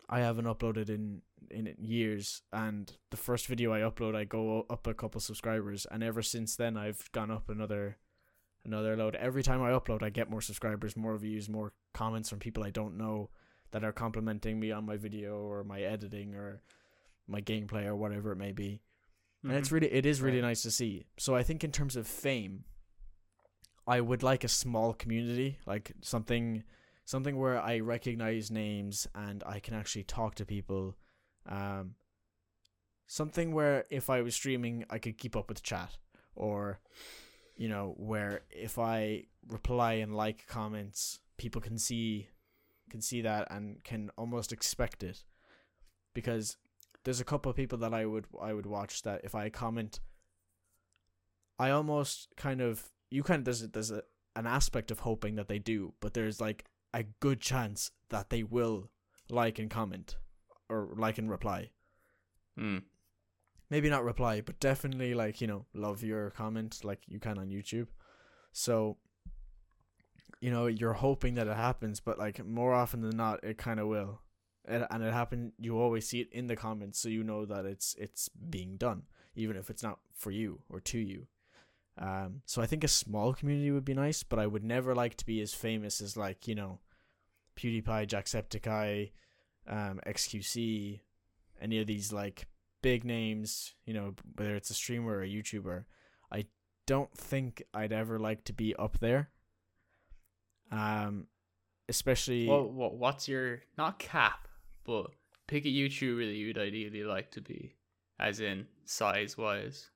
S1: I haven't uploaded in in years and the first video I upload I go up a couple subscribers and ever since then I've gone up another another load every time I upload I get more subscribers more views more comments from people I don't know that are complimenting me on my video or my editing or my gameplay or whatever it may be and it's
S2: Mhm.
S1: really it is really
S2: Right.
S1: nice to see. So I think in terms of fame, I would like a small community, like something something where I recognize names and I can actually talk to people. Um, something where if I was streaming, I could keep up with chat, or you know, where if I reply and like comments, people can see can see that and can almost expect it, because there's a couple of people that I would I would watch that if I comment, I almost kind of you kind of there's a, there's a, an aspect of hoping that they do, but there's like a good chance that they will like and comment or like and reply.
S2: Mm.
S1: Maybe not reply, but definitely like you know love your comment like you can on YouTube. So you know you're hoping that it happens, but like more often than not, it kind of will. It, and it happen. You always see it in the comments, so you know that it's it's being done, even if it's not for you or to you. Um, so I think a small community would be nice, but I would never like to be as famous as like you know, PewDiePie, Jacksepticeye, um, XQC, any of these like big names. You know, whether it's a streamer or a YouTuber. I don't think I'd ever like to be up there. Um, especially
S2: what what's your not cap, but pick a YouTuber that you'd ideally like to be, as in size wise,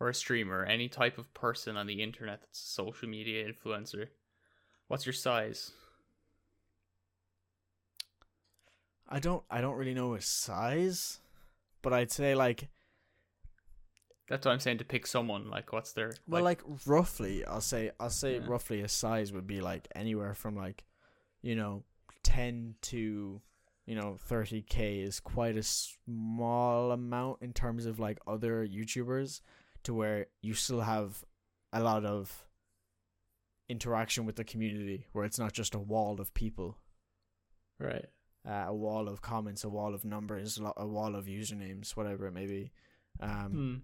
S2: or a streamer, any type of person on the internet that's a social media influencer. What's your size?
S1: I don't I don't really know his size, but I'd say like
S2: That's what I'm saying to pick someone. Like, what's their
S1: well like, roughly I'll say I'll say
S2: Yeah.
S1: roughly a size would be like anywhere from like you know 10 to you know 30k is quite a small amount in terms of like other YouTubers to where you still have a lot of interaction with the community where it's not just a wall of people
S2: right?
S1: Uh, a wall of comments, a wall of numbers, a wall of usernames, whatever it may be. Um,
S2: Hmm.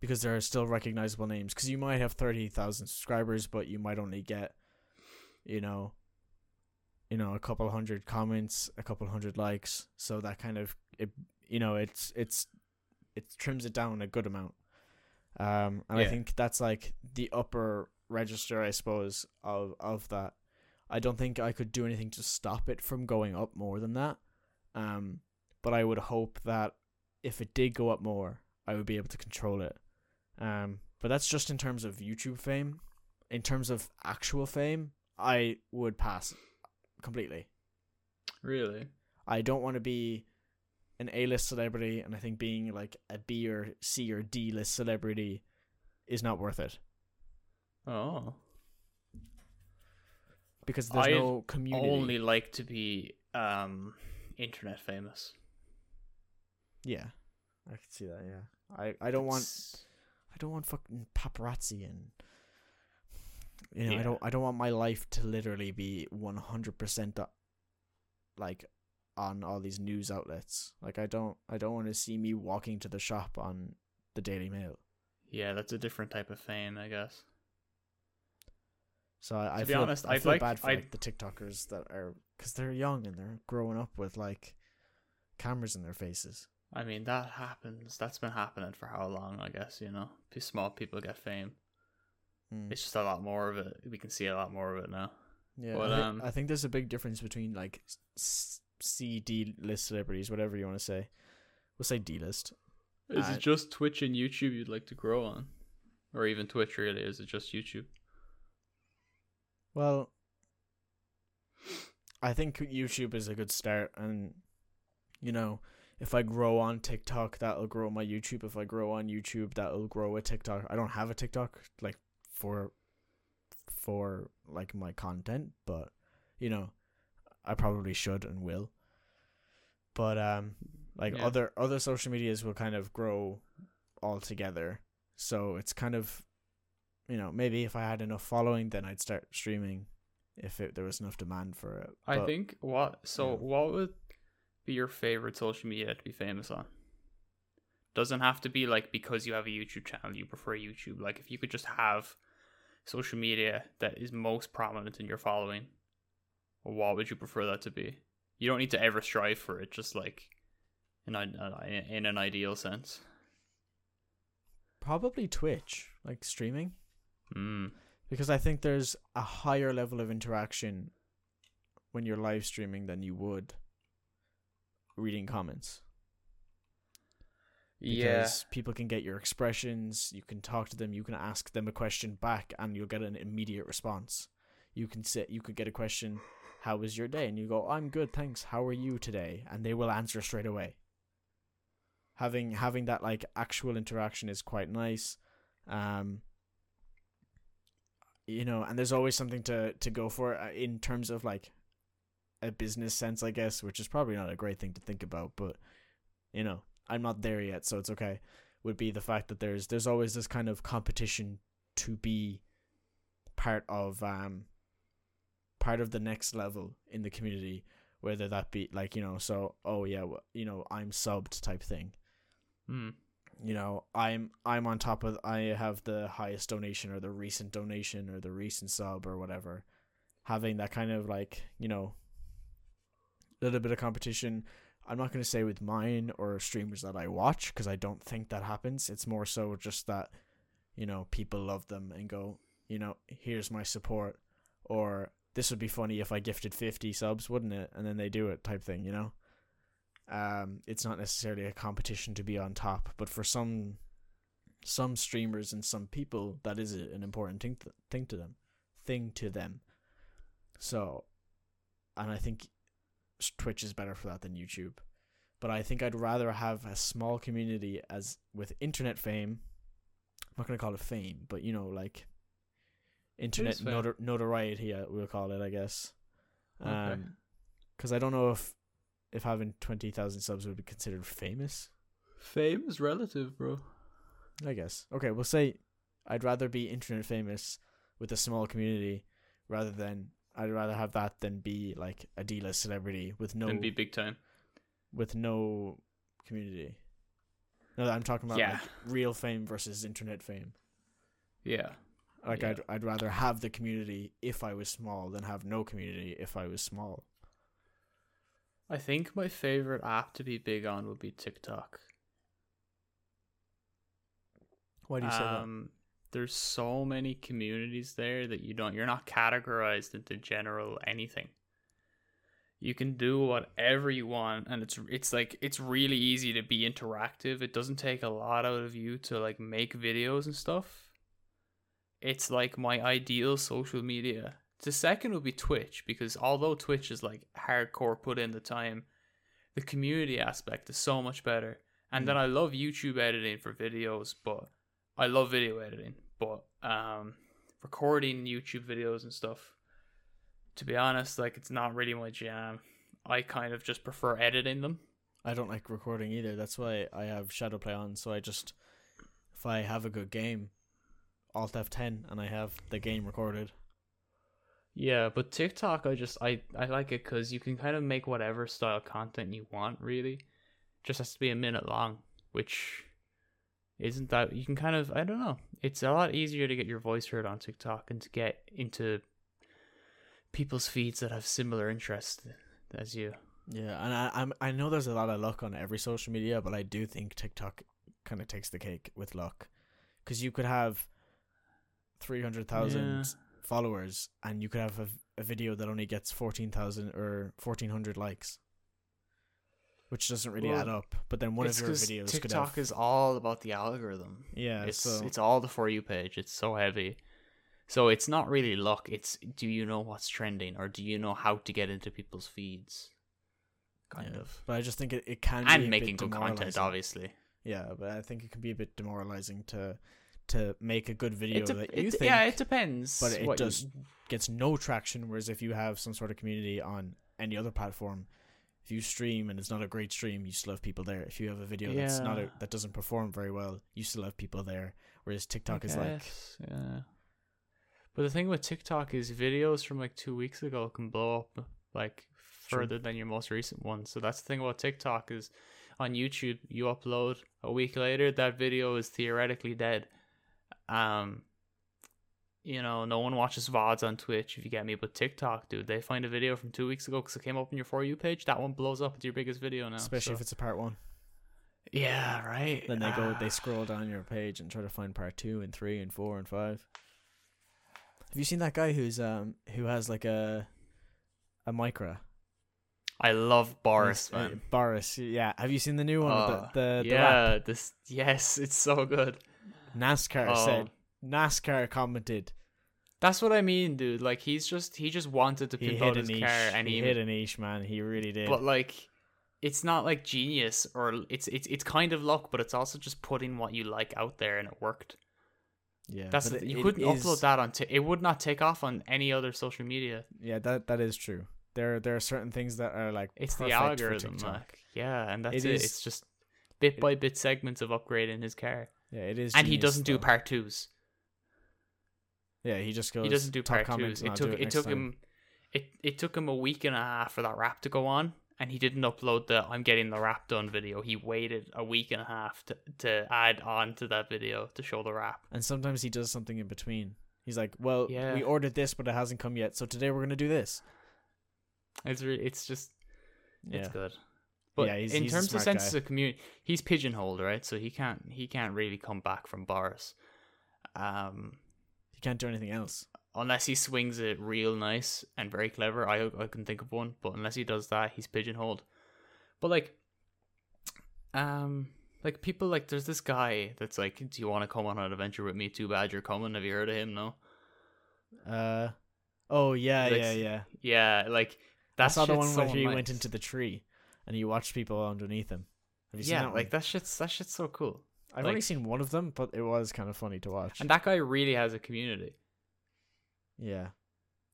S1: because there are still recognizable names. Because you might have thirty thousand subscribers, but you might only get, you know, you know, a couple hundred comments, a couple hundred likes. So that kind of it, you know, it's it's it trims it down a good amount. Um, and I think that's like the upper register, I suppose, of of that. I don't think I could do anything to stop it from going up more than that. Um, but I would hope that if it did go up more, I would be able to control it. Um, but that's just in terms of YouTube fame. In terms of actual fame, I would pass completely.
S2: Really?
S1: I don't want to be an A list celebrity, and I think being like a B or C or D list celebrity is not worth it
S2: Oh.
S1: Because there's
S2: I'd
S1: no community.
S2: Only like to be um internet famous.
S1: Yeah, I can see that. Yeah, I I don't want I don't want fucking paparazzi and you know I don't I don't want my life to literally be one hundred percent like on all these news outlets. Like I don't I don't want to see me walking to the shop on the Daily Mail.
S2: Yeah, that's a different type of fame, I guess.
S1: So I, I
S2: To be
S1: feel
S2: honest,
S1: I
S2: I'd
S1: feel
S2: like-
S1: bad for
S2: I'd-
S1: like the TikTokers that are because they're young and they're growing up with like cameras in their faces.
S2: I mean, that happens. That's been happening for how long, I guess, you know? P- Small people get fame.
S1: Mm.
S2: It's just a lot more of it. We can see a lot more of it now.
S1: Yeah,
S2: But,
S1: I, thi-
S2: um,
S1: I think there's a big difference between like C D list celebrities, whatever you want to say. We'll say D list.
S2: Is
S1: Uh,
S2: it just Twitch and YouTube you'd like to grow on? or even Twitch? Really, is it just YouTube?
S1: Well, I think YouTube is a good start, and you know, if I grow on TikTok, that'll grow my YouTube. If I grow on YouTube, that'll grow a TikTok. I don't have a TikTok like for for like my content, but you know, I probably should and will. But um, like
S2: Yeah.
S1: other other social medias will kind of grow all together. So it's kind of, you know, maybe if I had enough following, then I'd start streaming, if it, there was enough demand for it.
S2: I
S1: But-
S2: think what so
S1: yeah.
S2: what would be your favorite social media to be famous on? Doesn't have to be like because you have a YouTube channel you prefer YouTube. Like if you could just have social media that is most prominent in your following, what would you prefer that to be? You don't need to ever strive for it. Just like in an uh, in an ideal sense.
S1: probably Twitch, like streaming,
S2: Mm.
S1: because I think there's a higher level of interaction when you're live streaming than you would reading comments.
S2: Yeah.
S1: because people can get your expressions you can talk to them you can ask them a question back and you'll get an immediate response you can say you could get a question how was your day and you go i'm good thanks how are you today and they will answer straight away having having that like actual interaction is quite nice um you know and there's always something to to go for uh, in terms of like a business sense i guess which is probably not a great thing to think about but you know i'm not there yet so it's okay would be the fact that there's there's always this kind of competition to be part of um part of the next level in the community whether that be like you know so oh yeah wh- you know i'm subbed type thing
S2: Mm.
S1: You know i'm i'm on top of i have the highest donation or the recent donation or the recent sub or whatever. Having that kind of like you know little bit of competition i'm not going to say with mine or streamers that i watch because i don't think that happens. It's more so just that you know people love them and go you know here's my support or this would be funny if i gifted 50 subs wouldn't it? and then they do it type thing you know um it's not necessarily a competition to be on top but for some some streamers and some people that is an important thing to, thing to them thing to them. So and i think twitch is better for that than youtube. But i think i'd rather have a small community as with internet fame i'm not going to call it fame but you know like internet notor- notoriety uh, we'll call it i guess.
S2: Okay.
S1: um because i don't know if if having 20,000 subs would be considered famous
S2: Fame is relative, bro.
S1: I guess. Okay, we'll say I'd rather be internet famous with a small community rather than I'd rather have that than be like a D-list celebrity with no
S2: And be big time.
S1: with no community. No, I'm talking about
S2: Yeah.
S1: like real fame versus internet fame.
S2: Yeah.
S1: Like
S2: Yeah.
S1: I'd I'd rather have the community if I was small than have no community if I was small.
S2: I think my favorite app to be big on would be TikTok.
S1: Why do you say that?
S2: um, there's so many communities there that you don't you're not categorized into general anything. You can do whatever you want and it's it's like it's really easy to be interactive. It doesn't take a lot out of you to like make videos and stuff. It's like my ideal social media. The second would be Twitch because although Twitch is like hardcore put in the time, the community aspect is so much better. And then
S1: Mm.
S2: I love YouTube editing for videos, but I love video editing, but um, recording YouTube videos and stuff. To be honest, like it's not really my jam. I kind of just prefer editing them.
S1: I don't like recording either. That's why I have Shadowplay on. So I just, if I have a good game, Alt F10 and I have the game recorded.
S2: Yeah, but TikTok, I just I I like it because you can kind of make whatever style content you want. Really, just has to be a minute long, which isn't that you can kind of I don't know. It's a lot easier to get your voice heard on TikTok and to get into people's feeds that have similar interests as you.
S1: Yeah, and I I'm, I know there's a lot of luck on every social media, but I do think TikTok kind of takes the cake with luck, because you could have three hundred thousand
S2: Yeah.
S1: Followers, and you could have a, a video that only gets fourteen thousand or fourteen hundred likes. which doesn't really
S2: Well,
S1: add up. But then one of your videos could
S2: TikTok
S1: have
S2: is all about the algorithm.
S1: yeah.
S2: it's
S1: so
S2: it's all the for you page. It's so heavy. So it's not really luck. It's do you know what's trending or do you know how to get into people's feeds? Kind
S1: yeah.
S2: of.
S1: But I just think it, it can
S2: And making good content, obviously.
S1: Yeah, but I think it can be a bit demoralizing to to make a good video
S2: de-
S1: that you
S2: it-
S1: think
S2: yeah, it depends.
S1: but it
S2: just you-
S1: gets no traction. Whereas if you have some sort of community on any other platform, if you stream and it's not a great stream, you still have people there. If you have a video that's not a, that doesn't perform very well, you still have people there. Whereas TikTok is like,
S2: yeah. But the thing with TikTok is videos from like two weeks ago can blow up like
S1: True.
S2: further than your most recent one. So that's the thing about TikTok is on YouTube you upload a week later that video is theoretically dead. Um you know, no one watches VODs on Twitch if you get me, but TikTok, dude, they find a video from two weeks ago because it came up on your For You page. That one blows up. It's your biggest video now.
S1: especially
S2: so-
S1: if it's a part one.
S2: Yeah, right.
S1: Then they go,
S2: Ah.
S1: they scroll down your page and try to find part two and three and four and five. Have you seen that guy who's um who has like a a micra?
S2: I love Boris,
S1: uh,
S2: man.
S1: Boris, yeah. Have you seen the new one?
S2: Oh,
S1: with the, the, the
S2: yeah,
S1: wrap?
S2: this yes, it's so good.
S1: NASCAR
S2: Oh.
S1: said. NASCAR commented.
S2: That's what I mean, dude. Like he's just he just wanted to pimp out
S1: a
S2: his
S1: niche.
S2: car, and
S1: he
S2: he,
S1: hit a niche, man. He really did.
S2: but like it's not like genius or it's it's it's kind of luck, but it's also just putting what you like out there, and it worked.
S1: yeah,
S2: That's the,
S1: it-
S2: you couldn't
S1: is-
S2: upload that on. T- it would not take off on any other social media.
S1: Yeah, that that is true. There there are certain things that are like
S2: It's the algorithm, like yeah, and that's
S1: It
S2: it.
S1: is-
S2: It's just bit by bit segments of upgrading his car,
S1: Yeah, it is.
S2: and he
S1: genius,
S2: doesn't do
S1: though.
S2: part twos.
S1: Yeah, he just goes.
S2: he doesn't do part twos. It took
S1: do
S2: it, took
S1: time.
S2: him it it took him a week and a half for that wrap to go on, and he didn't upload the "I'm getting the wrap done" video. He waited a week and a half to to add on to that video to show the wrap.
S1: And sometimes he does something in between. He's like, "Well,
S2: Yeah.
S1: we ordered this, but it hasn't come yet. So today we're gonna do this."
S2: It's re- it's just
S1: Yeah,
S2: it's good. But
S1: Yeah, he's-
S2: in
S1: he's
S2: terms of
S1: guy.
S2: of community, he's pigeonholed, right? So he can't he can't really come back from Boris, um,
S1: he can't do anything else.
S2: unless he swings it real nice and very clever. I I can think of one, but unless he does that, he's pigeonholed. But like, um, like people like there's this guy that's like, do you want to come on an adventure with me? Too bad you're coming. Have you heard of him? No.
S1: Uh, oh yeah,
S2: Like,
S1: yeah, yeah.
S2: Yeah, like
S1: I
S2: that's
S1: saw the one where he went into the tree, and he watched people underneath him. Have you seen
S2: yeah,
S1: that
S2: like
S1: one?
S2: that shit's that shit's so cool.
S1: I've
S2: like-
S1: only seen one of them, but it was kind of funny to watch.
S2: And that guy really has a community.
S1: yeah,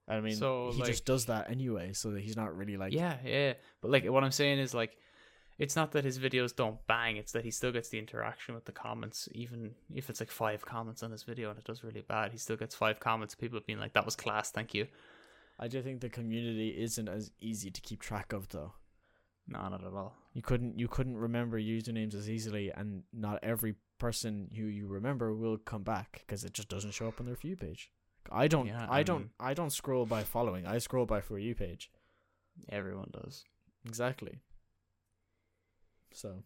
S1: I mean,
S2: So,
S1: he
S2: like-
S1: just does that anyway, so that he's not really like.
S2: yeah, yeah. But like what I'm saying is like it's not that his videos don't bang, it's that he still gets the interaction with the comments, even if it's like five comments on his video and it does really bad, he still gets five comments, people being like, That was class, thank you.
S1: I do think the community isn't as easy to keep track of, though.
S2: No, not at all.
S1: You couldn't you couldn't remember usernames as easily, and not every person who you remember will come back because it just doesn't show up on their view page. I don't.
S2: Yeah,
S1: I don't.
S2: and-
S1: I don't scroll by following. I scroll by for you page.
S2: Everyone does.
S1: Exactly. So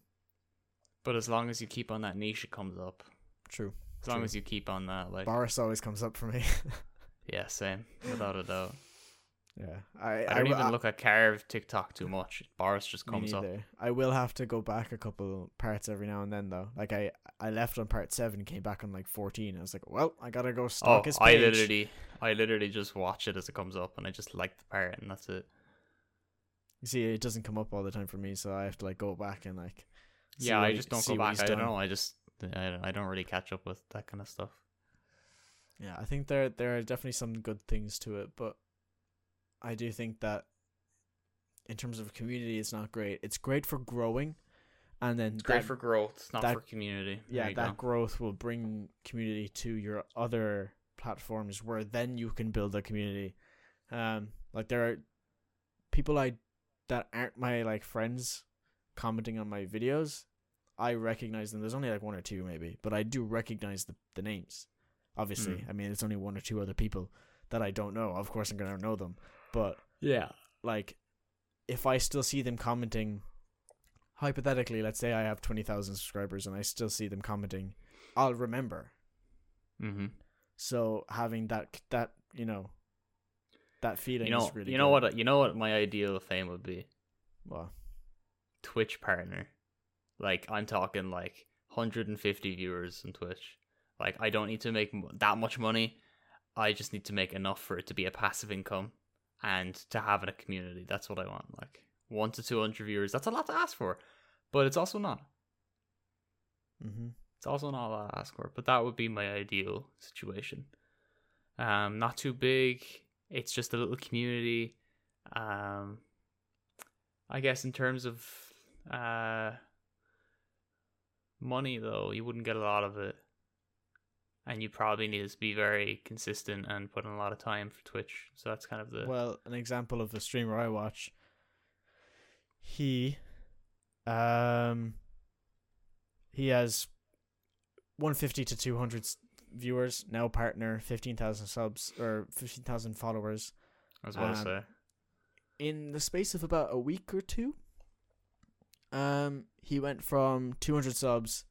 S2: But as long as you keep on that niche it comes up.
S1: true.
S2: As long
S1: True.
S2: as you keep on that, like
S1: Boris always comes up for me.
S2: Yeah, same. Without a doubt.
S1: Yeah. I.
S2: I don't
S1: will-
S2: even look at Carve TikTok too much. Boris just
S1: me
S2: comes up.
S1: I will have to go back a couple parts every now and then though. Like I, I left on part seven, came back on like fourteen. I was like, well, I gotta go
S2: Oh,
S1: stalk his
S2: I literally, I literally just watch it as it comes up, and I just like the part, and that's it.
S1: You see, it doesn't come up all the time for me, so I have to like go back and like.
S2: yeah, I
S1: he-
S2: just don't go back. I don't know. I just, I, I don't really catch up with that kind of stuff.
S1: Yeah, I think there there are definitely some good things to it, but I do think that in terms of community, it's not great. It's great for growing, and then
S2: It's great
S1: that-
S2: for growth, not
S1: that-
S2: for community.
S1: yeah
S2: There you
S1: that
S2: go.
S1: growth will bring community to your other platforms where then you can build a community. Um, like there are people I that aren't my like friends commenting on my videos. I recognize them. There's only like one or two maybe, but I do recognize the the names. Obviously,
S2: Mm.
S1: I mean it's only one or two other people that I don't know. Of course, I'm gonna know them, but
S2: yeah,
S1: like if I still see them commenting hypothetically, let's say I have 20,000 subscribers and I still see them commenting, I'll remember.
S2: mm-hmm.
S1: So having that that, you know, that feeling
S2: You know,
S1: is really
S2: you know
S1: good.
S2: what, you know what my ideal fame would be.
S1: Well,
S2: Twitch partner, like I'm talking like 150 viewers on Twitch. Like I don't need to make that much money. I just need to make enough for it to be a passive income and to have in a community. That's what I want. Like one to 200 viewers. That's a lot to ask for, but it's also not.
S1: Mm-hmm.
S2: It's also not a lot to ask for, but that would be my ideal situation. Um, not too big. It's just a little community. Um, I guess in terms of uh money, though, you wouldn't get a lot of it, and you probably need to be very consistent and put in a lot of time for Twitch. So that's kind of the
S1: Well, an example of the streamer I watch, he, um, he has 150 to two hundred viewers now. Partner 15,000 subs or 15,000 followers
S2: I was about to
S1: um,
S2: say.
S1: in the space of about a week or two. Um, he went from 200 subs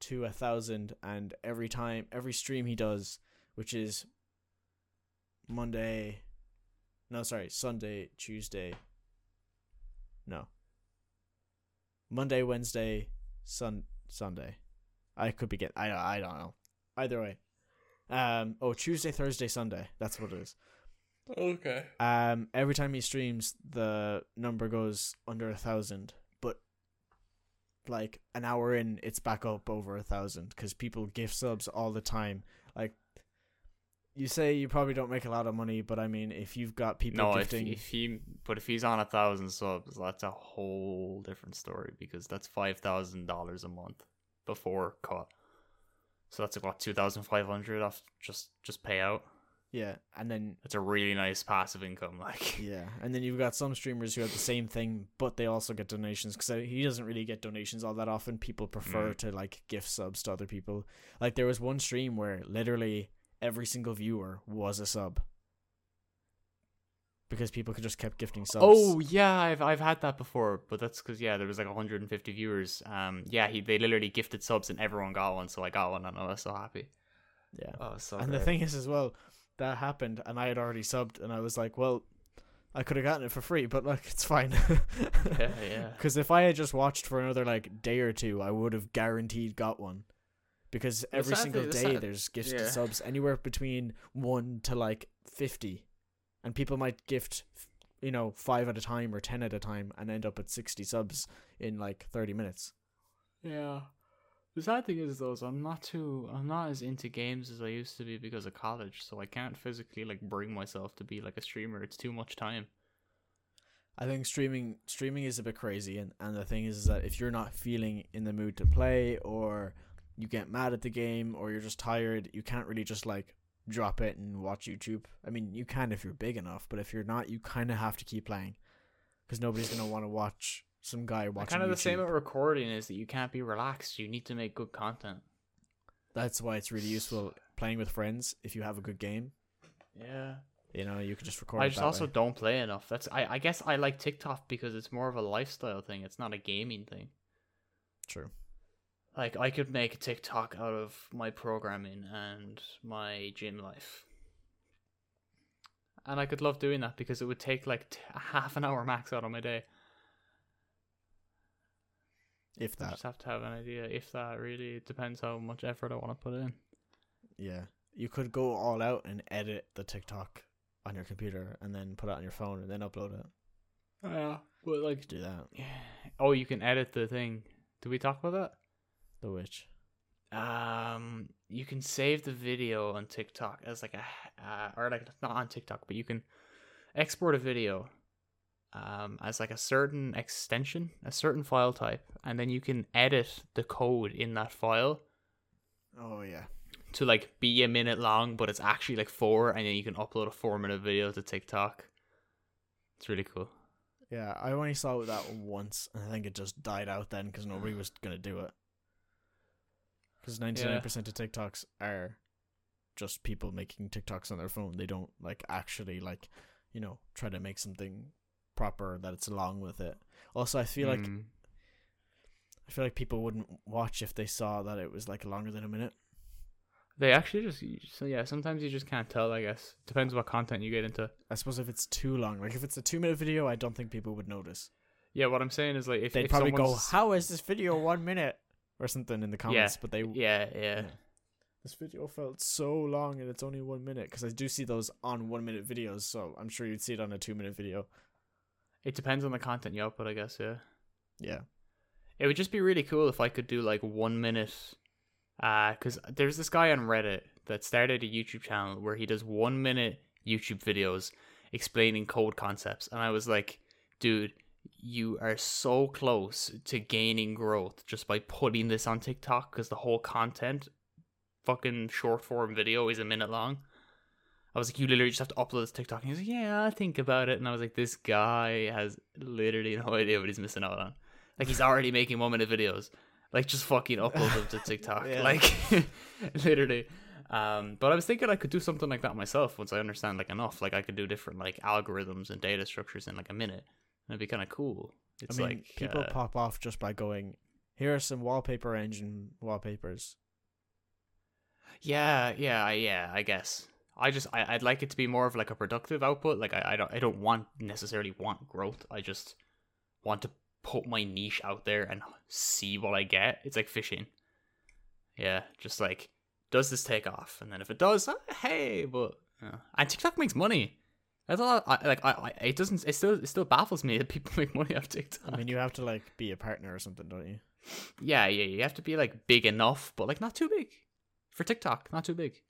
S1: to a thousand, and every time, every stream he does, which is Monday, no, sorry, Sunday, Tuesday, no, Monday, Wednesday, Sun, Sunday. I could be get, I, I don't know. Either way, um, oh, Tuesday, Thursday, Sunday. That's what it is.
S2: Okay.
S1: Um, every time he streams, the number goes under a thousand, like an hour in, it's back up over a thousand because people gift subs all the time. Like you say, you probably don't make a lot of money, but I mean, if you've got people
S2: No, if,
S1: gifting,
S2: if he but if he's on a thousand subs, that's a whole different story because that's five thousand dollars a month before cut. So that's about two thousand five hundred off just just payout.
S1: Yeah, and then
S2: It's a really nice passive income. Like
S1: yeah, and then you've got some streamers who have the same thing, but they also get donations because he doesn't really get donations all that often. People prefer
S2: Mm.
S1: to like gift subs to other people. Like there was one stream where literally every single viewer was a sub because people could just kept gifting subs.
S2: Oh yeah, I've I've had that before, but that's because yeah, there was like 150 viewers. Um, yeah, he they literally gifted subs and everyone got one, so I got one and I was so happy.
S1: yeah.
S2: Oh, so
S1: and the thing is as well, that happened, and I had already subbed, and I was like, well, I could have gotten it for free, but like it's fine.
S2: yeah, yeah.
S1: Because if I had just watched for another like day or two, I would have guaranteed got one. Because every
S2: sad
S1: single
S2: thing- the
S1: day
S2: sad-
S1: there's gifted
S2: yeah.
S1: subs anywhere between one to like fifty, and people might gift, you know, five at a time or ten at a time, and end up at sixty subs in like thirty minutes.
S2: Yeah. The sad thing is though, is I'm not too I'm not as into games as I used to be because of college, so I can't physically like bring myself to be like a streamer. It's too much time.
S1: I think streaming streaming is a bit crazy, and and the thing is, is that if you're not feeling in the mood to play, or you get mad at the game, or you're just tired, you can't really just like drop it and watch YouTube. I mean, you can if you're big enough, but if you're not, you kind of have to keep playing, because nobody's gonna want to watch some guy watching.
S2: kind of the same with recording is that you can't be relaxed. You need to make good content.
S1: That's why it's really useful playing with friends if you have a good game.
S2: Yeah.
S1: You know, you can just record.
S2: I just also
S1: way.
S2: don't play enough. That's I, I guess I like TikTok because it's more of a lifestyle thing. It's not a gaming thing.
S1: true.
S2: Like I could make a TikTok out of my programming and my gym life. And I could love doing that because it would take like t- half an hour max out of my day.
S1: If
S2: I
S1: that,
S2: just have to have an idea. If that really it depends how much effort I want to put in.
S1: Yeah. You could go all out and edit the TikTok on your computer and then put it on your phone and then upload it.
S2: Yeah, but like,
S1: Do that. Yeah.
S2: oh, you can edit the thing. Did we talk about that?
S1: The witch.
S2: Um, you can save the video on TikTok as like a, uh, or like not on TikTok, but you can export a video, um, as like a certain extension, a certain file type, and then you can edit the code in that file
S1: Oh yeah.
S2: to like be a minute long, but it's actually like four, and then you can upload a four minute video to TikTok. It's really cool.
S1: Yeah, I only saw that once, and I think it just died out then because nobody was gonna do it. Because ninety nine percent of TikToks are just people making TikToks on their phone. They don't like actually like, you know, try to make something proper that it's along with it. Also, I feel like
S2: Mm.
S1: I feel like people wouldn't watch if they saw that it was like longer than a minute.
S2: they actually just so yeah. Sometimes you just can't tell. I guess depends what content you get into.
S1: I suppose if it's too long, like if it's a two minute video, I don't think people would notice.
S2: Yeah, what I'm saying is like if
S1: they'd
S2: if
S1: probably go, "How is this video one minute?" or something in the comments. But they,
S2: yeah, yeah,
S1: this video felt so long and it's only one minute because I do see those on one minute videos. So I'm sure you'd see it on a two minute video.
S2: It depends on the content you output, I guess. Yeah.
S1: Yeah,
S2: It would just be really cool if I could do like one minute. Uh, because there's this guy on Reddit that started a YouTube channel where he does one minute YouTube videos explaining code concepts, and I was like, dude, you are so close to gaining growth just by putting this on TikTok because the whole content, fucking short form video, is a minute long. I was like, you literally just have to upload this TikTok. And he was like, yeah, I'll think about it. And I was like, this guy has literally no idea what he's missing out on. Like he's already making one minute videos. Like just fucking upload them to TikTok.
S1: Yeah.
S2: Like literally. Um, but I was thinking I could do something like that myself once I understand like enough. Like I could do different like algorithms and data structures in like a minute. And It'd be kind of cool. It's
S1: I mean,
S2: like
S1: people
S2: uh,
S1: pop off just by going, "Here are some wallpaper engine wallpapers."
S2: Yeah, yeah, yeah. I guess I just I, I'd like it to be more of like a productive output. Like I, I don't I don't want necessarily want growth. I just want to put my niche out there and see what I get. It's like fishing. Yeah, just like does this take off? And then if it does, uh, hey, but uh, and TikTok makes money. I thought I, like I, I it doesn't it still it still baffles me that people make money off TikTok.
S1: I mean, you have to like be a partner or something, don't you?
S2: yeah, yeah, you have to be like big enough, but like not too big for TikTok, not too big.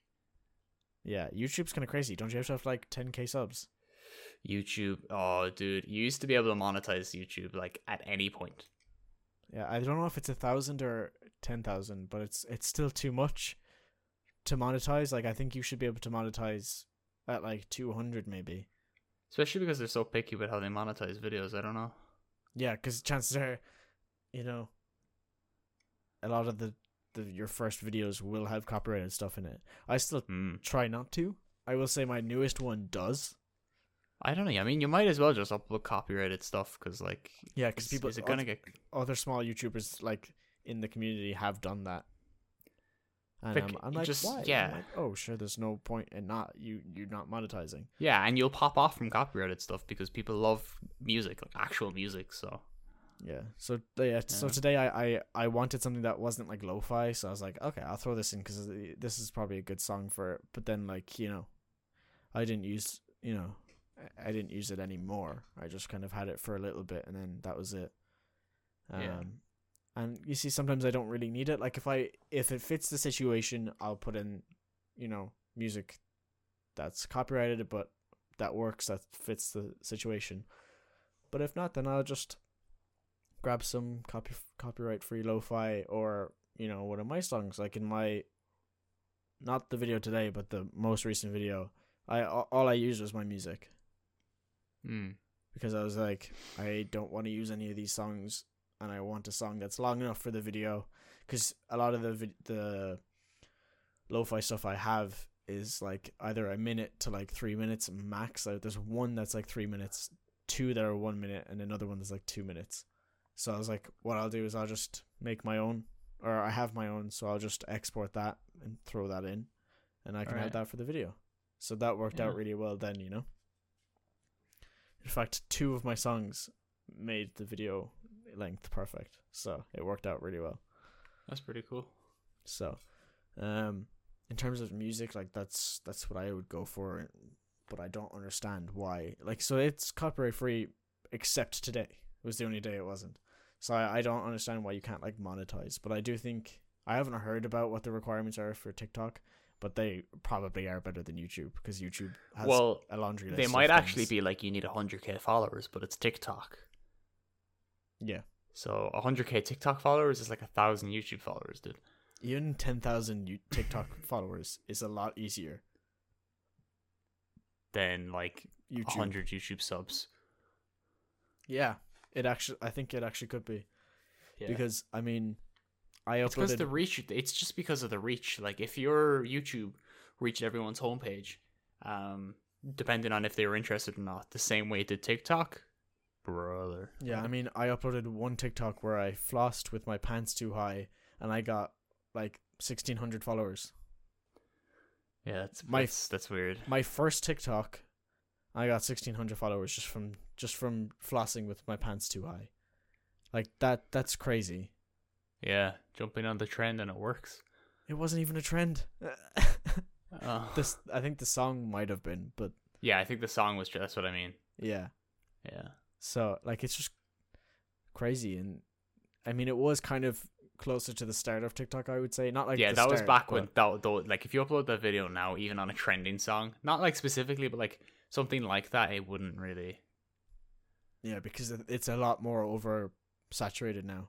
S1: Yeah, YouTube's kind of crazy. Don't you have to have like 10k subs?
S2: YouTube. Oh, dude, you used to be able to monetize YouTube like at any point.
S1: Yeah, I don't know if it's a thousand or ten thousand, but it's it's still too much to monetize. Like, I think you should be able to monetize at like 200 maybe.
S2: Especially because they're so picky with how they monetize videos. I don't know.
S1: Yeah, because chances are, you know, a lot of the, the your first videos will have copyrighted stuff in it. I still
S2: Hmm.
S1: try not to. I will say my newest one does.
S2: I don't know. I mean, you might as well just upload copyrighted stuff because, like,
S1: Yeah, because people
S2: is it gonna get?
S1: other small YouTubers like in the community have done that. And
S2: Like,
S1: I'm, I'm like,
S2: just-
S1: why? I'm
S2: yeah.
S1: like, oh, sure. There's no point in not you. You're not monetizing.
S2: Yeah, and you'll pop off from copyrighted stuff because people love music, like actual music. So
S1: Yeah. So yeah. So today I, I I wanted something that wasn't like lo-fi. So I was like, okay, I'll throw this in because this is probably a good song for it. But then like you know, I didn't use you know, I- I didn't use it anymore. I just kind of had it for a little bit and then that was it. Um,
S2: Yeah.
S1: And you see, sometimes I don't really need it. Like if I if it fits the situation, I'll put in, you know, music that's copyrighted, but that works that fits the situation. But if not, then I'll just grab some copy copyright free lo-fi or you know one of my songs. Like in my not the video today but the most recent video i all i used was my music.
S2: Mm.
S1: because i was like i don't want to use any of these songs and i want a song that's long enough for the video. Because a lot of the the lo-fi stuff i have is like either a minute to like three minutes max. Like there's one that's like three minutes two that are one minute and another one that's like two minutes so I was like, what I'll do is I'll just make my own, or I have my own, so I'll just export that and throw that in, and I can have that for the video. So that worked
S2: Yeah.
S1: out really well then, you know. In fact, two of my songs made the video length perfect, so it worked out really well.
S2: that's pretty cool.
S1: So, um, in terms of music, like that's that's what I would go for, but I don't understand why. Like, so it's copyright free, except today It was the only day it wasn't. So I, I don't understand why you can't like monetize. But I do think I haven't heard about what the requirements are for TikTok, but they probably are better than YouTube because YouTube has
S2: well,
S1: a laundry list.
S2: they might actually
S1: things.
S2: be like you need 100k followers, but it's TikTok.
S1: Yeah,
S2: So 100k TikTok followers is like a thousand YouTube followers, dude.
S1: even ten thousand TikTok followers is a lot easier.
S2: Than like
S1: YouTube,
S2: 100 YouTube subs.
S1: yeah, it actually I think it actually could be.
S2: Yeah.
S1: because I mean, I
S2: It's because
S1: uploaded.
S2: the reach. It's just because of the reach. Like if your YouTube reached everyone's homepage, um, depending on if they were interested or not, the same way it did TikTok, brother.
S1: yeah, I mean, I uploaded one TikTok where I flossed with my pants too high, and I got like sixteen hundred followers.
S2: yeah, that's
S1: My-
S2: that's, that's weird.
S1: My first TikTok, I got sixteen hundred followers just from just from flossing with my pants too high. Like that that's crazy.
S2: Yeah, jumping on the trend and it works.
S1: It wasn't even a trend.
S2: Oh.
S1: this I think the song might have been, but
S2: yeah, I think the song was. That's what I mean.
S1: yeah.
S2: Yeah.
S1: So like it's just crazy and I mean it was kind of closer to the start of TikTok I would say. Not like
S2: yeah, that was back when that though. Like, if you upload that video now, even on a trending song, not like specifically, but like something like that, it wouldn't really.
S1: Yeah, because it's a lot more over saturated now.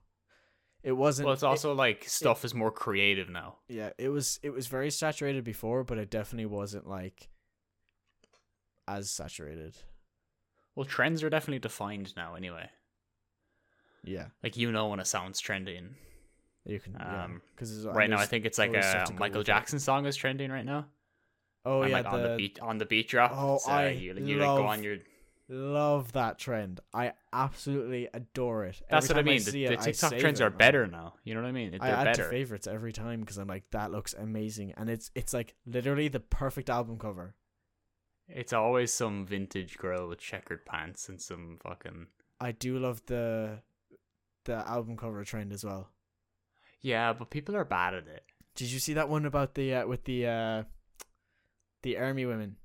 S1: It wasn't
S2: Well, it's
S1: it-
S2: also like stuff is more creative now.
S1: yeah, it was it was very saturated before, but it definitely wasn't like as saturated.
S2: Well, trends are definitely defined now, anyway.
S1: Yeah.
S2: Like you know when a sound's trending.
S1: You can
S2: Um,
S1: cuz
S2: right now, I think it's like a Michael
S1: with it.
S2: Jackson song is trending right now.
S1: Oh
S2: and
S1: yeah,
S2: like on the
S1: the-
S2: beat on the beat drop.
S1: Oh,
S2: uh,
S1: I
S2: you, you like, go
S1: love
S2: on your.
S1: Love that trend. I absolutely adore it.
S2: That's
S1: Every
S2: what I mean.
S1: see
S2: the,
S1: it,
S2: the TikTok trends
S1: it,
S2: are better now. You know what I mean? They're
S1: I add
S2: better.
S1: to favorites every time because I'm like that looks amazing, and it's it's like literally the perfect album cover.
S2: It's always some vintage girl with checkered pants and some fucking.
S1: I do love the the album cover trend as well.
S2: Yeah, but people are bad at it.
S1: Did you see that one about the uh, with the uh, the army women?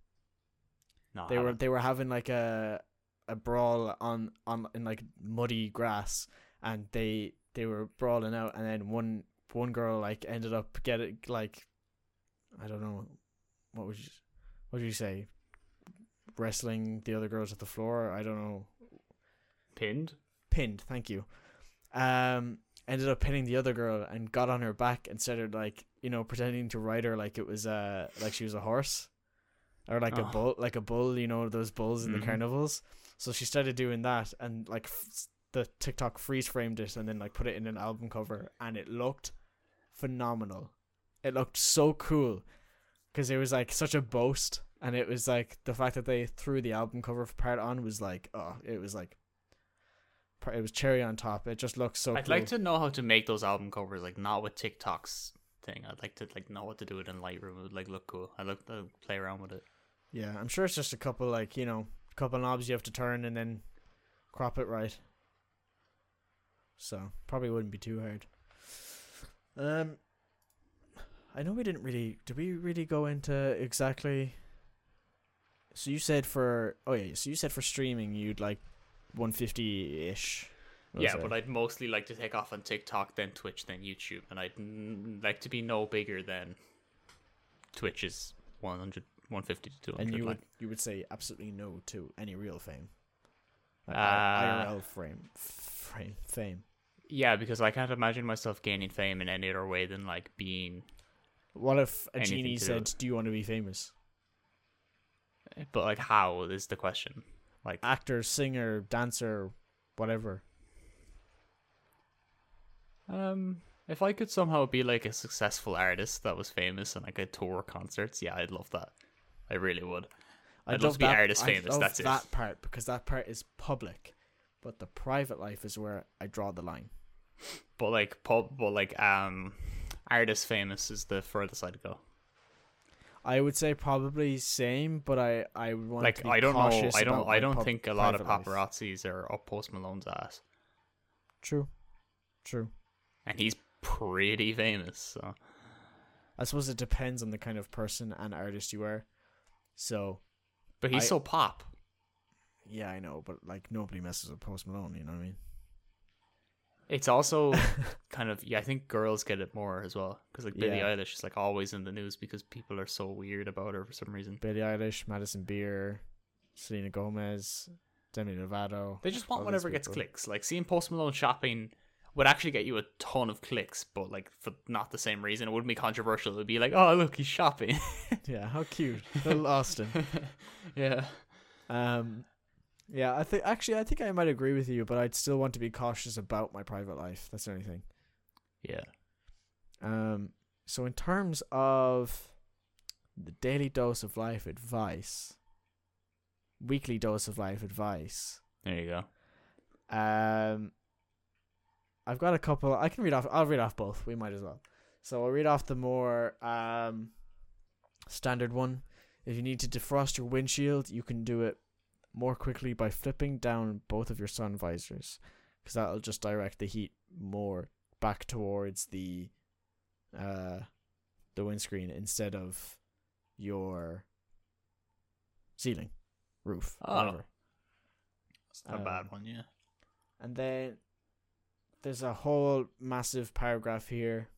S2: No,
S1: They were they were having like a a brawl on on in like muddy grass, and they they were brawling out, and then one one girl like ended up getting like I don't know what would you what would you say wrestling the other girls at the floor. I don't know
S2: pinned.
S1: pinned. Thank you. Um, ended up pinning the other girl and got on her back and started like you know pretending to ride her like it was uh like she was a horse or like a
S2: Oh.
S1: bull, like a bull. You know those bulls in
S2: Mhm.
S1: the carnivals. So she started doing that and like f- the TikTok freeze framed it and then like put it in an album cover and it looked phenomenal. It looked so cool because it was like such a boast and it was like the fact that they threw the album cover for part on was like oh it was like it was cherry on top. It just looks so.
S2: I'd
S1: cool.
S2: like to know how to make those album covers, like not with TikTok's thing. I'd like to like know what to do it in Lightroom. It would like look cool. I'd like to play around with it.
S1: Yeah, I'm sure it's just a couple like you know, a couple knobs you have to turn and then crop it right. So probably wouldn't be too hard. Um, I know we didn't really. Did we really go into exactly? So you said for oh yeah, so you said for streaming you'd like 150 ish.
S2: yeah, but I'd mostly like to take off on TikTok, then Twitch, then YouTube, and I'd mm, like to be no bigger than Twitch's 100, 150 to 200.
S1: and you would you would say absolutely no to any real fame. Like
S2: Uh,
S1: IRL frame frame fame.
S2: Yeah, because I can't imagine myself gaining fame in any other way than like being.
S1: What if a genie said, "Do you want to be famous?"
S2: But like, how is the question? Like,
S1: Actor, singer, dancer, whatever.
S2: um, if I could somehow be like a successful artist that was famous and I could tour concerts, yeah, I'd love that. I really would. I'd love to be artist
S1: I
S2: famous,
S1: love
S2: that's it.
S1: that part because that part is public, but the private life is where I draw the line.
S2: But like, pub, but like, um, artist famous is the furthest I'd go.
S1: I would say probably same, but I I would want to
S2: Like, I don't know. I don't. I don't
S1: pub-
S2: think a lot of
S1: private life.
S2: paparazzis are up Post Malone's ass,
S1: True, true.
S2: and he's pretty famous. So
S1: I suppose it depends on the kind of person and artist you are. So
S2: But he's
S1: I-
S2: so pop.
S1: yeah, I know, but like nobody messes with Post Malone. You know what I mean?
S2: It's also kind of yeah. I think girls get it more as well because like Billie
S1: Yeah.
S2: Eilish is like always in the news because people are so weird about her for some reason.
S1: Billie Eilish, Madison Beer, Selena Gomez, Demi Lovato.
S2: They just want whatever gets clicks. Like seeing Post Malone shopping would actually get you a ton of clicks, but like for not the same reason. It wouldn't be controversial. It would be like, oh look, he's shopping.
S1: Yeah, how cute, little Austin.
S2: yeah.
S1: Um, yeah, I think actually I think I might agree with you, but I'd still want to be cautious about my private life. That's the only thing.
S2: Yeah.
S1: Um, so in terms of the daily dose of life advice, weekly dose of life advice.
S2: There you go.
S1: Um, I've got a couple. I can read off. I'll read off both. We might as well. So I'll read off the more um standard one. If you need to defrost your windshield, you can do it more quickly by flipping down both of your sun visors. because that'll just direct the heat more back towards the uh the windscreen instead of your ceiling, roof,
S2: Oh.
S1: whatever.
S2: It's not a bad
S1: Um,
S2: one, yeah.
S1: And then there's a whole massive paragraph here,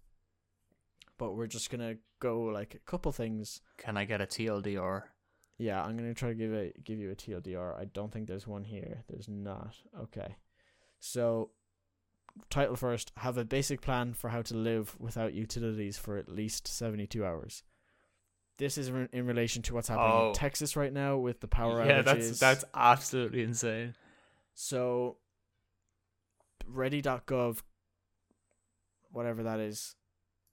S1: but we're just gonna go like a couple things.
S2: Can I get a TLDR?
S1: Yeah, I'm gonna try to give a give you a TLDR. I don't think there's one here. There's not. Okay, so title first: Have a basic plan for how to live without utilities for at least 72 hours. This is re- in relation to what's happening
S2: Oh.
S1: in Texas right now with the power
S2: yeah,
S1: outages.
S2: that's that's absolutely insane.
S1: So, ready.gov, whatever that is,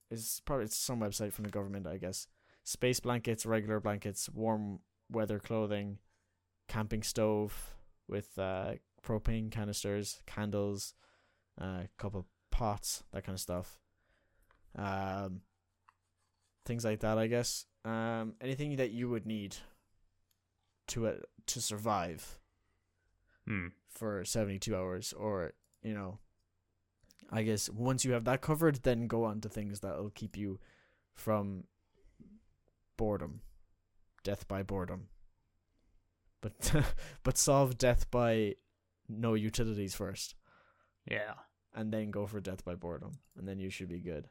S1: is probably it's some website from the government, I guess. Space blankets, regular blankets, warm weather clothing, camping stove with uh, propane canisters, candles, a uh, couple pots, that kind of stuff. Um, things like that, I guess. Um, anything that you would need to uh, to survive
S2: Hmm.
S1: for 72 hours or you know i guess once you have that covered then go on to things that'll keep you from boredom death by boredom but but solve death by no utilities first
S2: Yeah.
S1: and then go for death by boredom and then you should be good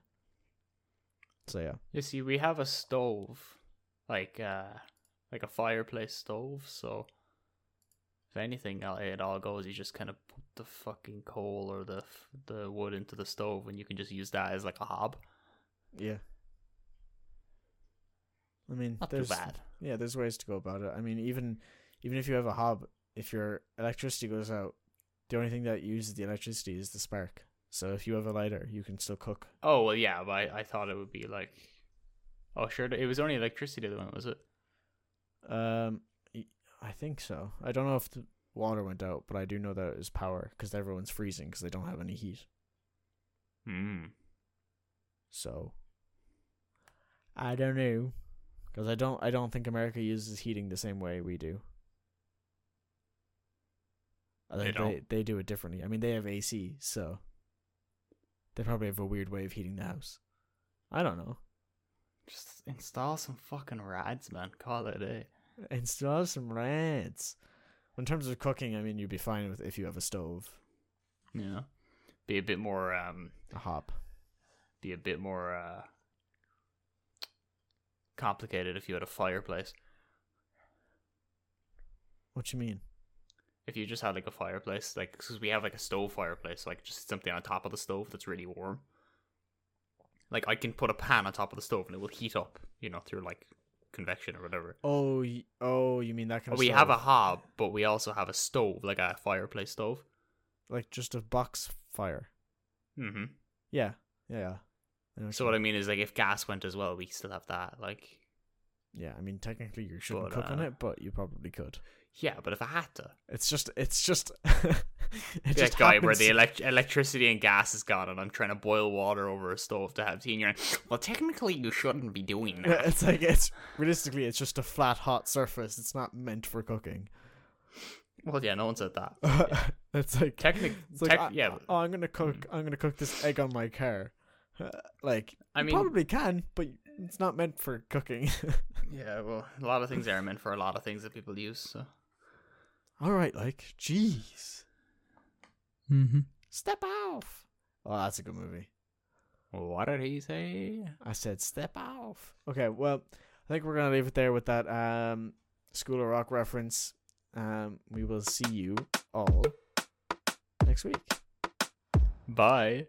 S1: so yeah
S2: You see, we have a stove, like uh, like a fireplace stove. So, if anything, uh, it all goes. You just kind of put the fucking coal or the the wood into the stove, and you can just use that as like a hob.
S1: yeah i mean
S2: Not too
S1: there's
S2: bad.
S1: Yeah, there's ways to go about it. I mean, even even if you have a hob, if your electricity goes out, the only thing that uses the electricity is the spark. So if you have a lighter, you can still cook.
S2: Oh well, yeah, but I, I thought it would be like, oh sure, it was only electricity that went, was it?
S1: Um, I think so. I don't know if the water went out, but I do know that it was power because everyone's freezing because they don't have any heat.
S2: Hmm.
S1: So I don't know because I don't I don't think America uses heating the same way we do. I
S2: They
S1: think they,
S2: don't?
S1: they do it differently. I mean, they have AC, so they probably have a weird way of heating the house. I don't know.
S2: Just install some fucking rads, man. Call it a day.
S1: Install some rats. In terms of cooking, I mean, you'd be fine with if you have a stove,
S2: Yeah. Be a bit more um
S1: a hob.
S2: be a bit more uh complicated if you had a fireplace.
S1: What you mean?
S2: If you just had like a fireplace, like because we have like a stove fireplace, like just something on top of the stove that's really warm. Like I can put a pan on top of the stove and it will heat up, you know, through like convection or whatever.
S1: Oh, oh, you mean that kind of?
S2: we have a hob, but we also have a stove, like a fireplace stove.
S1: like just a box fire.
S2: Mm-hmm.
S1: Yeah, yeah. Yeah. I
S2: So what I
S1: mean.
S2: is like if gas went as well, we still have that. Like
S1: Yeah, I mean technically you shouldn't
S2: But,
S1: cook on
S2: uh,
S1: it, but you probably could.
S2: yeah, but if I had to,
S1: It's just, it's just, it just
S2: guy where the elect- electricity and gas is gone, and I'm trying to boil water over a stove to have tea, and you're like, well, technically you shouldn't be doing that.
S1: it's like it's realistically, it's just a flat, hot surface. It's not meant for cooking.
S2: well, yeah, no one said that.
S1: it's like, technically, like,
S2: tec- yeah,
S1: oh, I'm gonna cook, I'm gonna cook this egg on my car. Like,
S2: I
S1: you
S2: mean,
S1: probably can, but it's not meant for cooking.
S2: yeah, well, a lot of things are meant for a lot of things that people use. So,
S1: All right, like, jeez,
S2: mm-hmm.
S1: step off. Oh, that's a good movie.
S2: what did he say?
S1: I said step off. Okay, well, I think we're gonna leave it there with that um School of Rock reference. Um, we will see you all next week.
S2: Bye.